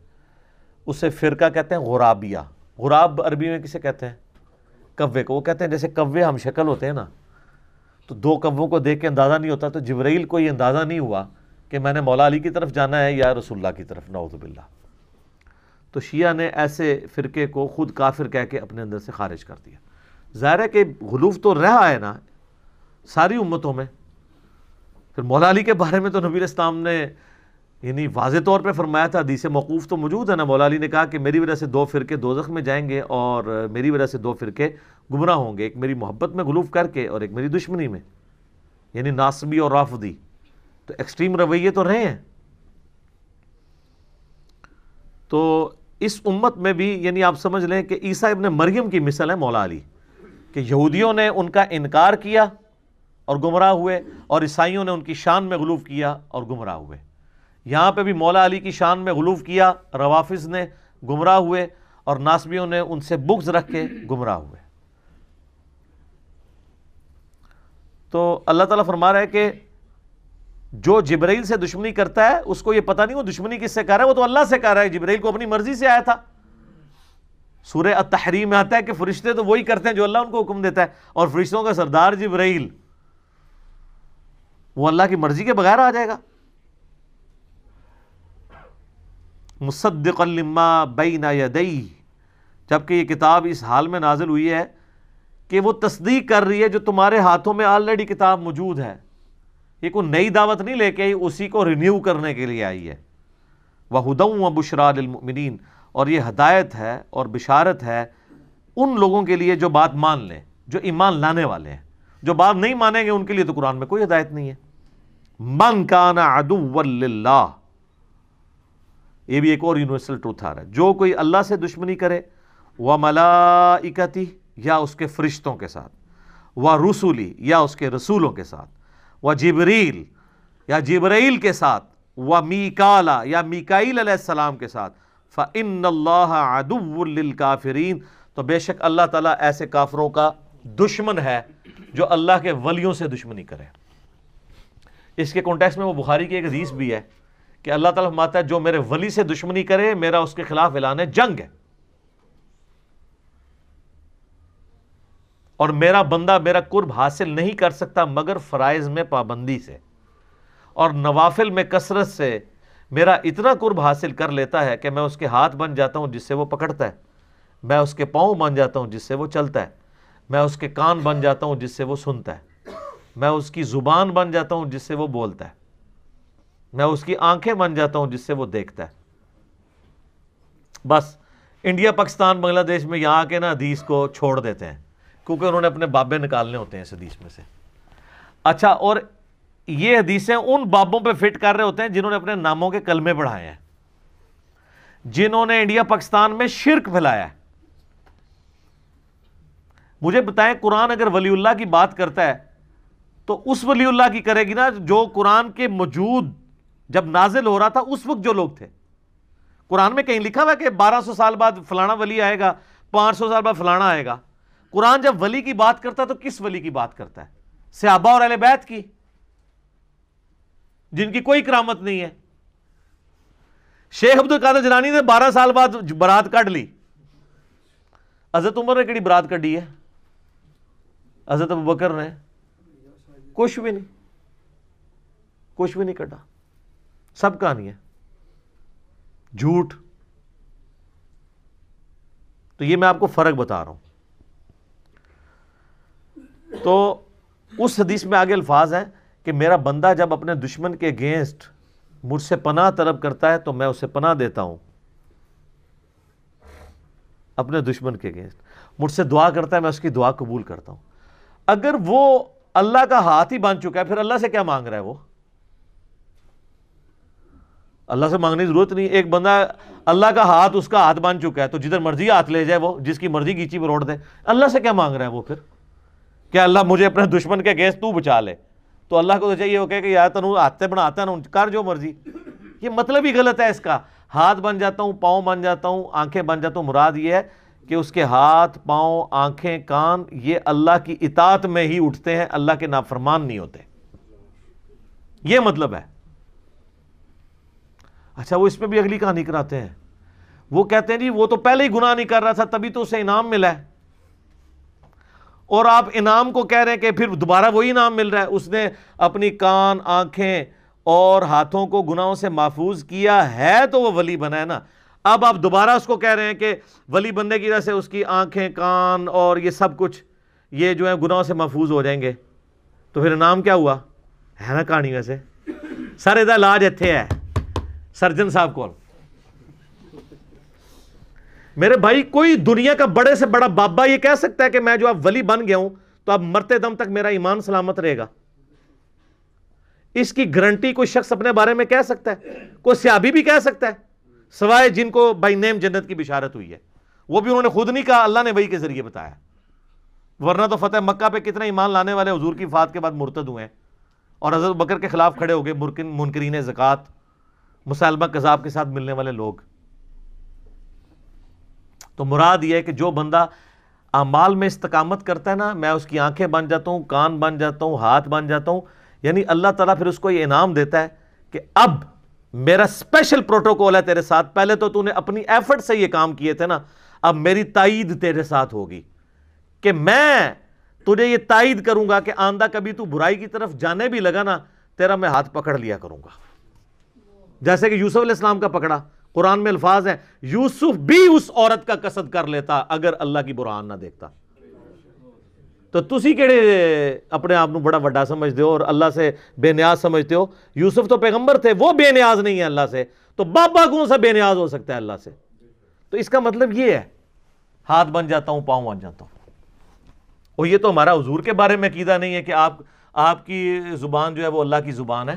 اسے فرقہ کہتے ہیں غرابیہ۔ غراب عربی میں کسے کہتے ہیں؟ کوے کو۔ وہ کہتے ہیں جیسے کوے ہم شکل ہوتے ہیں نا۔ تو دو کووں کو دیکھ کے اندازہ نہیں ہوتا، تو جبرائیل کو یہ اندازہ نہیں ہوا کہ میں نے مولا علی کی طرف جانا ہے یا رسول اللہ کی طرف، نعوذ باللہ۔ تو شیعہ نے ایسے فرقے کو خود کافر کہہ کے اپنے اندر سے خارج کر دیا۔ ظاہر ہے کہ غلوف تو رہا ہے نا ساری امتوں میں۔ پھر مولا علی کے بارے میں تو نبی اسلام نے یعنی واضح طور پہ فرمایا تھا، حدیث موقوف تو موجود ہے نا۔ مولا علی نے کہا کہ میری وجہ سے دو فرقے دوزخ میں جائیں گے اور میری وجہ سے دو فرقے گمراہ ہوں گے۔ ایک میری محبت میں غلوف کر کے اور ایک میری دشمنی میں یعنی ناسبی اور رافدی تو ایکسٹریم رویے تو رہے ہیں۔ تو اس امت میں بھی یعنی آپ سمجھ لیں کہ عیسیٰ ابن مریم کی مثل ہے مولا علی، کہ یہودیوں نے ان کا انکار کیا اور گمراہ ہوئے، اور عیسائیوں نے ان کی شان میں غلوف کیا اور گمراہ ہوئے۔ یہاں پہ بھی مولا علی کی شان میں غلوف کیا، روافظ نے گمراہ ہوئے، اور ناسبیوں نے ان سے بغض رکھ کے گمراہ ہوئے۔ تو اللہ تعالیٰ فرما رہا ہے کہ جو جبرائیل سے دشمنی کرتا ہے، اس کو یہ پتہ نہیں وہ دشمنی کس سے کر رہا ہے، وہ تو اللہ سے کر رہا ہے، جبرائیل کو اپنی مرضی سے آیا تھا۔ سورہ التحریم میں آتا ہے کہ فرشتے تو وہی کرتے ہیں جو اللہ ان کو حکم دیتا ہے، اور فرشتوں کا سردار جبرائیل۔ وہ اللہ کی مرضی کے بغیر آ جائے گا۔ مصدق لما بین یدئی جبکہ یہ کتاب اس حال میں نازل ہوئی ہے کہ وہ تصدیق کر رہی ہے جو تمہارے ہاتھوں میں آلریڈی کتاب موجود ہے۔ یہ کوئی نئی دعوت نہیں لے کے آئی، اسی کو رینیو کرنے کے لیے آئی ہے۔ وہ ہدوں و بشرا للمؤمنین اور یہ ہدایت ہے اور بشارت ہے ان لوگوں کے لیے جو بات مان لیں، جو ایمان لانے والے ہیں۔ جو بات نہیں مانیں گے، ان کے لیے تو قرآن میں کوئی ہدایت نہیں ہے۔ من کان عدو للہ یہ بھی ایک اور یونیورسل ٹروتھ آ رہا ہے۔ جو کوئی اللہ سے دشمنی کرے وہ ملائکتی یا اس کے فرشتوں کے ساتھ وہ رسولی یا اس کے رسولوں کے ساتھ۔ وہ جبریل، یا جبرائیل کے ساتھ وہ میکالا یا میکائیل علیہ السلام کے ساتھ۔ فَإِنَّ اللَّهَ عَدُوٌ لِلْكَافِرِينَ۔ تو بے شک اللہ تعالیٰ ایسے کافروں کا دشمن ہے جو اللہ کے ولیوں سے دشمنی کرے۔ اس کے کانٹیکس میں وہ بخاری کی ایک حدیث بھی ہے کہ اللہ تعالیٰ فرماتا ہے، جو میرے ولی سے دشمنی کرے، میرا اس کے خلاف اعلان ہے جنگ ہے۔ اور میرا بندہ میرا قرب حاصل نہیں کر سکتا مگر فرائض میں پابندی سے اور نوافل میں کثرت سے میرا اتنا قرب حاصل کر لیتا ہے کہ میں اس کے ہاتھ بن جاتا ہوں جس سے وہ پکڑتا ہے، میں اس کے پاؤں بن جاتا ہوں جس سے وہ چلتا ہے، میں اس کے کان بن جاتا ہوں جس سے وہ سنتا ہے، میں اس کی زبان بن جاتا ہوں جس سے وہ بولتا ہے، میں اس کی آنکھیں بن جاتا ہوں جس سے وہ دیکھتا ہے۔ بس، انڈیا، پاکستان، بنگلہ دیش میں یہاں کے نا حدیث کو چھوڑ دیتے ہیں۔ کیونکہ انہوں نے اپنے بابے نکالنے ہوتے ہیں اس حدیث میں سے۔ اچھا اور یہ حدیثیں ان بابوں پہ فٹ کر رہے ہوتے ہیں جنہوں نے اپنے ناموں کے کلمے پڑھائے ہیں، جنہوں نے انڈیا، پاکستان میں شرک پھیلایا ہے۔ مجھے بتائیں، قرآن اگر ولی اللہ کی بات کرتا ہے تو اس ولی اللہ کی کرے گی نا جو قرآن کے موجود جب نازل ہو رہا تھا اس وقت جو لوگ تھے۔ قرآن میں کہیں لکھا ہوا کہ بارہ سو سال بعد فلانا ولی آئے گا، پانچ سو سال بعد فلانا آئے گا۔ قرآن جب ولی کی بات کرتا ہے تو کس ولی کی بات کرتا ہے؟ صحابہ اور اہل بیت کی، جن کی کوئی کرامت نہیں ہے۔ شیخ عبد القادر جلانی نے بارہ سال بعد برات کٹ لی۔ حضرت عمر نے کہڑی برات کٹی ہے؟ حضرت ابو بکر نے۔ کچھ بھی نہیں۔ کچھ بھی نہیں کٹا سب کہانی ہے۔ جھوٹ۔ تو یہ میں آپ کو فرق بتا رہا ہوں۔ تو اس حدیث میں آگے الفاظ ہیں کہ میرا بندہ جب اپنے دشمن کے اگینسٹ مجھ سے پناہ طلب کرتا ہے تو میں اسے پناہ دیتا ہوں۔ اپنے دشمن کے اگینسٹ مجھ سے دعا کرتا ہے، میں اس کی دعا قبول کرتا ہوں۔ اگر وہ اللہ کا ہاتھ ہی بن چکا ہے، پھر اللہ سے کیا مانگ رہا ہے وہ؟ اللہ سے مانگنے کی ضرورت نہیں۔ ایک بندہ اللہ کا ہاتھ، اس کا ہاتھ بن چکا ہے تو جدھر مرضی ہاتھ لے جائے وہ، جس کی مرضی گیچی پر روڑ دے۔ اللہ سے کیا مانگ رہا ہے وہ پھر؟ کیا اللہ مجھے اپنے دشمن کے گیس تو بچا لے۔ تو اللہ کو تو چاہیے وہ کہ یار تنو ہاتھ بناتا نا کر جو مرضی۔ یہ مطلب ہی غلط ہے اس کا۔ ہاتھ بن جاتا ہوں، پاؤں بن جاتا ہوں، آنکھیں بن جاتا ہوں۔ مراد یہ ہے کہ اس کے ہاتھ، پاؤں، آنکھیں، کان، یہ اللہ کی اطاعت میں ہی اٹھتے ہیں، اللہ کے نافرمان نہیں ہوتے۔ یہ مطلب ہے۔ اچھا وہ اس میں بھی اگلی کہانی کراتے ہیں۔ وہ کہتے ہیں جی وہ تو پہلے ہی گناہ نہیں کر رہا تھا، تبھی تو اسے انعام ملا ہے۔ اور آپ انعام کو کہہ رہے ہیں کہ پھر دوبارہ وہی انعام مل رہا ہے۔ اس نے اپنی کان، آنکھیں اور ہاتھوں کو گناہوں سے محفوظ کیا ہے تو وہ ولی بنا ہے نا۔ اب آپ دوبارہ اس کو کہہ رہے ہیں کہ ولی بننے کی وجہ سے اس کی آنکھیں، کان اور یہ سب کچھ یہ جو ہے گناہوں سے محفوظ ہو جائیں گے۔ تو پھر انعام کیا ہوا؟ ہے نا کہانی ویسے۔ سر ادھر علاج اتنے ہے۔ سرجن صاحب کو میرے بھائی، کوئی دنیا کا بڑے سے بڑا بابا یہ کہہ سکتا ہے کہ میں جو اب ولی بن گیا ہوں، تو اب مرتے دم تک میرا ایمان سلامت رہے گا۔ اس کی گرنٹی کوئی شخص اپنے بارے میں کہہ سکتا ہے؟ کوئی سیابی بھی کہہ سکتا ہے؟ سوائے جن کو بائی نیم جنت کی بشارت ہوئی ہے۔ وہ بھی انہوں نے خود نہیں کہا، اللہ نے وہی کے ذریعے بتایا۔ ورنہ تو فتح مکہ پہ کتنے ایمان لانے والے حضور کی فات کے بعد مرتد ہوئے ہیں۔ اور حضرت بکر کے خلاف کھڑے ہو گئے منکرین زکوٰۃ مسالمہ کذاب کے ساتھ ملنے والے لوگ۔ تو مراد یہ ہے کہ جو بندہ اعمال میں استقامت کرتا ہے نا، میں اس کی آنکھیں بن جاتا ہوں، کان بن جاتا ہوں، ہاتھ بن جاتا ہوں یعنی اللہ تعالیٰ پھر اس کو یہ انعام دیتا ہے کہ اب میرا اسپیشل پروٹوکول ہے تیرے ساتھ۔ پہلے تو تو نے اپنی ایفرٹ سے یہ کام کیے تھے نا، اب میری تائید تیرے ساتھ ہوگی کہ میں تجھے یہ تائید کروں گا کہ آندہ کبھی تو برائی کی طرف جانے بھی لگا نا، تیرا میں ہاتھ پکڑ لیا کروں گا۔ جیسے کہ یوسف علیہ السلام کا پکڑا۔ قرآن میں الفاظ ہیں، یوسف بھی اس عورت کا قصد کر لیتا اگر اللہ کی برہان نہ دیکھتا۔ تو تسی کہڑے اپنے آپ بڑا وڈا سمجھتے ہو اور اللہ سے بے نیاز سمجھتے ہو؟ یوسف تو پیغمبر تھے، وہ بے نیاز نہیں ہے اللہ سے۔ تو بابا کون سا بے نیاز ہو سکتا ہے اللہ سے؟ تو اس کا مطلب یہ ہے، ہاتھ بن جاتا ہوں، پاؤں بن جاتا ہوں۔ اور یہ تو ہمارا حضور کے بارے میں قیدہ نہیں ہے کہ آپ آپ کی زبان جو ہے وہ اللہ کی زبان ہے۔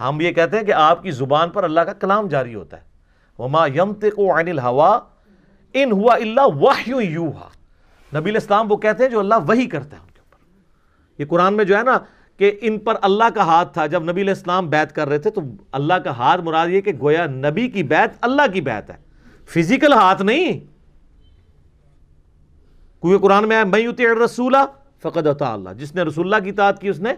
ہم یہ کہتے ہیں کہ آپ کی زبان پر اللہ کا کلام جاری ہوتا ہے۔ وما ينطق عن الهوى ان ہوا اللہ وحی یوہا نبی الاسلام وہ کہتے ہیں جو اللہ وہی کرتا ہے ان کے اوپر۔ یہ قرآن میں جو ہے نا کہ ان پر اللہ کا ہاتھ تھا، جب نبی الاسلام بیعت کر رہے تھے تو اللہ کا ہاتھ مراد یہ کہ گویا نبی کی بیعت اللہ کی بیعت ہے۔ فزیکل ہاتھ نہیں۔ کیونکہ قرآن میں ہے میں یوتی رسولہ فقد اطاع اللہ۔ جس نے رسول اللہ کی اطاعت کی، اس نے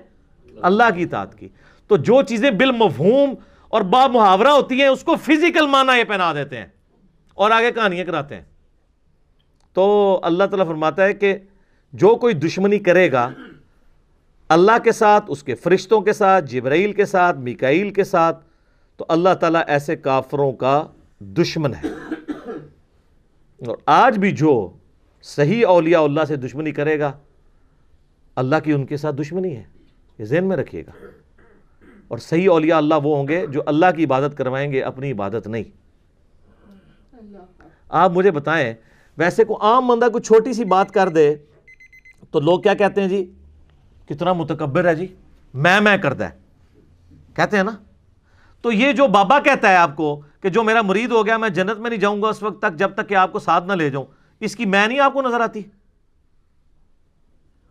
اللہ کی اطاعت کی۔ تو جو چیزیں بالمفہوم اور با محاورہ ہوتی ہیں، اس کو فزیکل معنی یہ پہنا دیتے ہیں اور آگے کہانیاں کراتے ہیں۔ تو اللہ تعالیٰ فرماتا ہے کہ جو کوئی دشمنی کرے گا، اللہ کے ساتھ، اس کے فرشتوں کے ساتھ، جبرائیل کے ساتھ، میکائیل کے ساتھ، تو اللہ تعالیٰ ایسے کافروں کا دشمن ہے۔ اور آج بھی جو صحیح اولیاء اللہ سے دشمنی کرے گا، اللہ کی ان کے ساتھ دشمنی ہے، یہ ذہن میں رکھیے گا۔ اور صحیح اولیاء اللہ وہ ہوں گے جو اللہ کی عبادت کروائیں گے، اپنی عبادت نہیں۔ آپ مجھے بتائیں، ویسے کو عام بندہ کوئی چھوٹی سی بات کر دے تو لوگ کیا کہتے ہیں جی؟ کتنا متکبر ہے جی۔ میں میں کرتا ہے کہتے ہیں نا؟ تو یہ جو بابا کہتا ہے آپ کو کہ جو میرا مرید ہو گیا، میں جنت میں نہیں جاؤں گا اس وقت تک جب تک کہ آپ کو ساتھ نہ لے جاؤں۔ اس کی میں نہیں آپ کو نظر آتی؟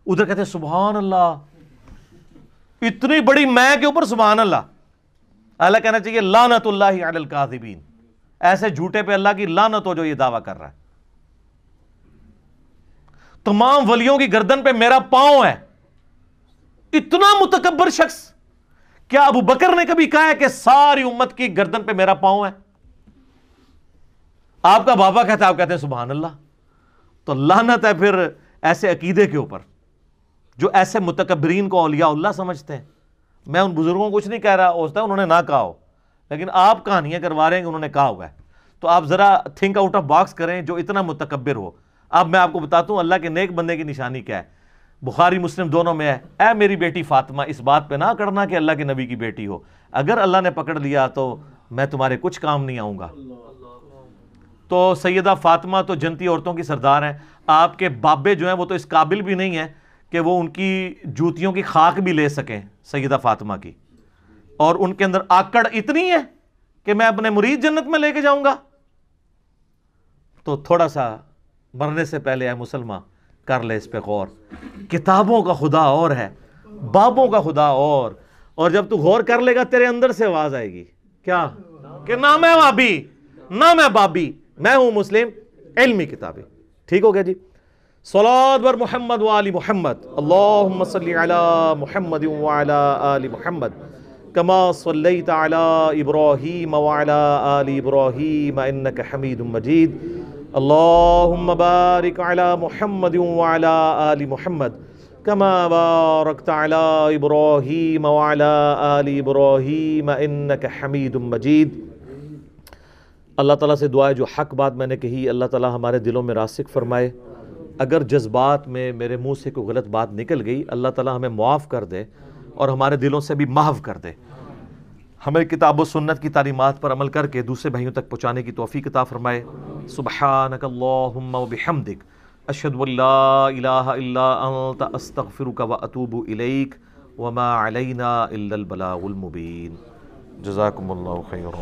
ادھر کہتے ہیں سبحان اللہ اتنی بڑی میں کے اوپر سبحان اللہ۔ اللہ کہنا چاہیے لانت اللہ علی القاذبین ایسے جھوٹے پہ اللہ کی لانت ہو جو یہ دعویٰ کر رہا ہے۔ تمام ولیوں کی گردن پہ میرا پاؤں ہے۔ اتنا متکبر شخص۔ کیا ابو بکر نے کبھی کہا ہے کہ ساری امت کی گردن پہ میرا پاؤں ہے؟ آپ کا بابا کہتا ہے، آپ کہتے ہیں سبحان اللہ۔ تو لانت ہے پھر ایسے عقیدے کے اوپر۔ جو ایسے متکبرین کو اولیاء اللہ سمجھتے ہیں۔ میں ان بزرگوں کو کچھ نہیں کہہ رہا ہوتا ہے، انہوں نے نہ کہا ہو۔ لیکن آپ کہانیاں کروا رہے ہیں کہ انہوں نے کہا ہوا ہے۔ تو آپ ذرا تھنک آؤٹ آف باکس کریں جو اتنا متکبر ہو۔ اب میں آپ کو بتاتا ہوں، اللہ کے نیک بندے کی نشانی کیا ہے؟ بخاری، مسلم دونوں میں ہے۔ اے میری بیٹی فاطمہ، اس بات پہ نہ کرنا کہ اللہ کے نبی کی بیٹی ہو۔ اگر اللہ نے پکڑ لیا تو میں تمہارے کچھ کام نہیں آؤں گا۔ تو سیدہ فاطمہ تو جنتی عورتوں کی سردار ہیں۔ آپ کے بابے جو ہیں وہ تو اس قابل بھی نہیں ہیں۔ کہ وہ ان کی جوتیوں کی خاک بھی لے سکیں سیدہ فاطمہ کی۔ اور ان کے اندر آکڑ اتنی ہے کہ میں اپنے مرید جنت میں لے کے جاؤں گا۔ تو تھوڑا سا مرنے سے پہلے اے مسلمان کر لے اس پہ غور۔ کتابوں کا خدا اور ہے، بابوں کا خدا اور۔ اور جب تو غور کر لے گا، تیرے اندر سے آواز آئے گی۔ کیا؟ کہ نہ میں بابی، نہ میں بابی، میں ہوں مسلم، علمی کتابیں۔ ٹھیک ہو گیا جی؟ صلات بر محمد والی محمد. اللہم صلی علی محمد وعلی آل محمد. کما صلیت علی ابراہیم وعلی آل ابراہیم انکا حمید مجید. اللہم بارک علی محمد وعلی آل محمد. کما بارکت علی ابراہیم وعلی آل ابراہیم انکا حمید مجید. اللہ تعالیٰ سے دعا ہے جو حق بات میں نے کہی، اللہ تعالیٰ ہمارے دلوں میں راسک فرمائے. اگر جذبات میں میرے منہ سے کوئی غلط بات نکل گئی، اللہ تعالیٰ ہمیں معاف کر دے اور ہمارے دلوں سے بھی محو کر دے۔ ہمیں کتاب و سنت کی تعلیمات پر عمل کر کے دوسرے بھائیوں تک پہنچانے کی توفیق عطا فرمائے۔ سبحانک اللہم و بحمدک۔ اشہد و لا الہ الا انت، استغفرک و اتوب الیک۔ وما علینا الا البلاغ المبین۔ جزاکم اللہ خیر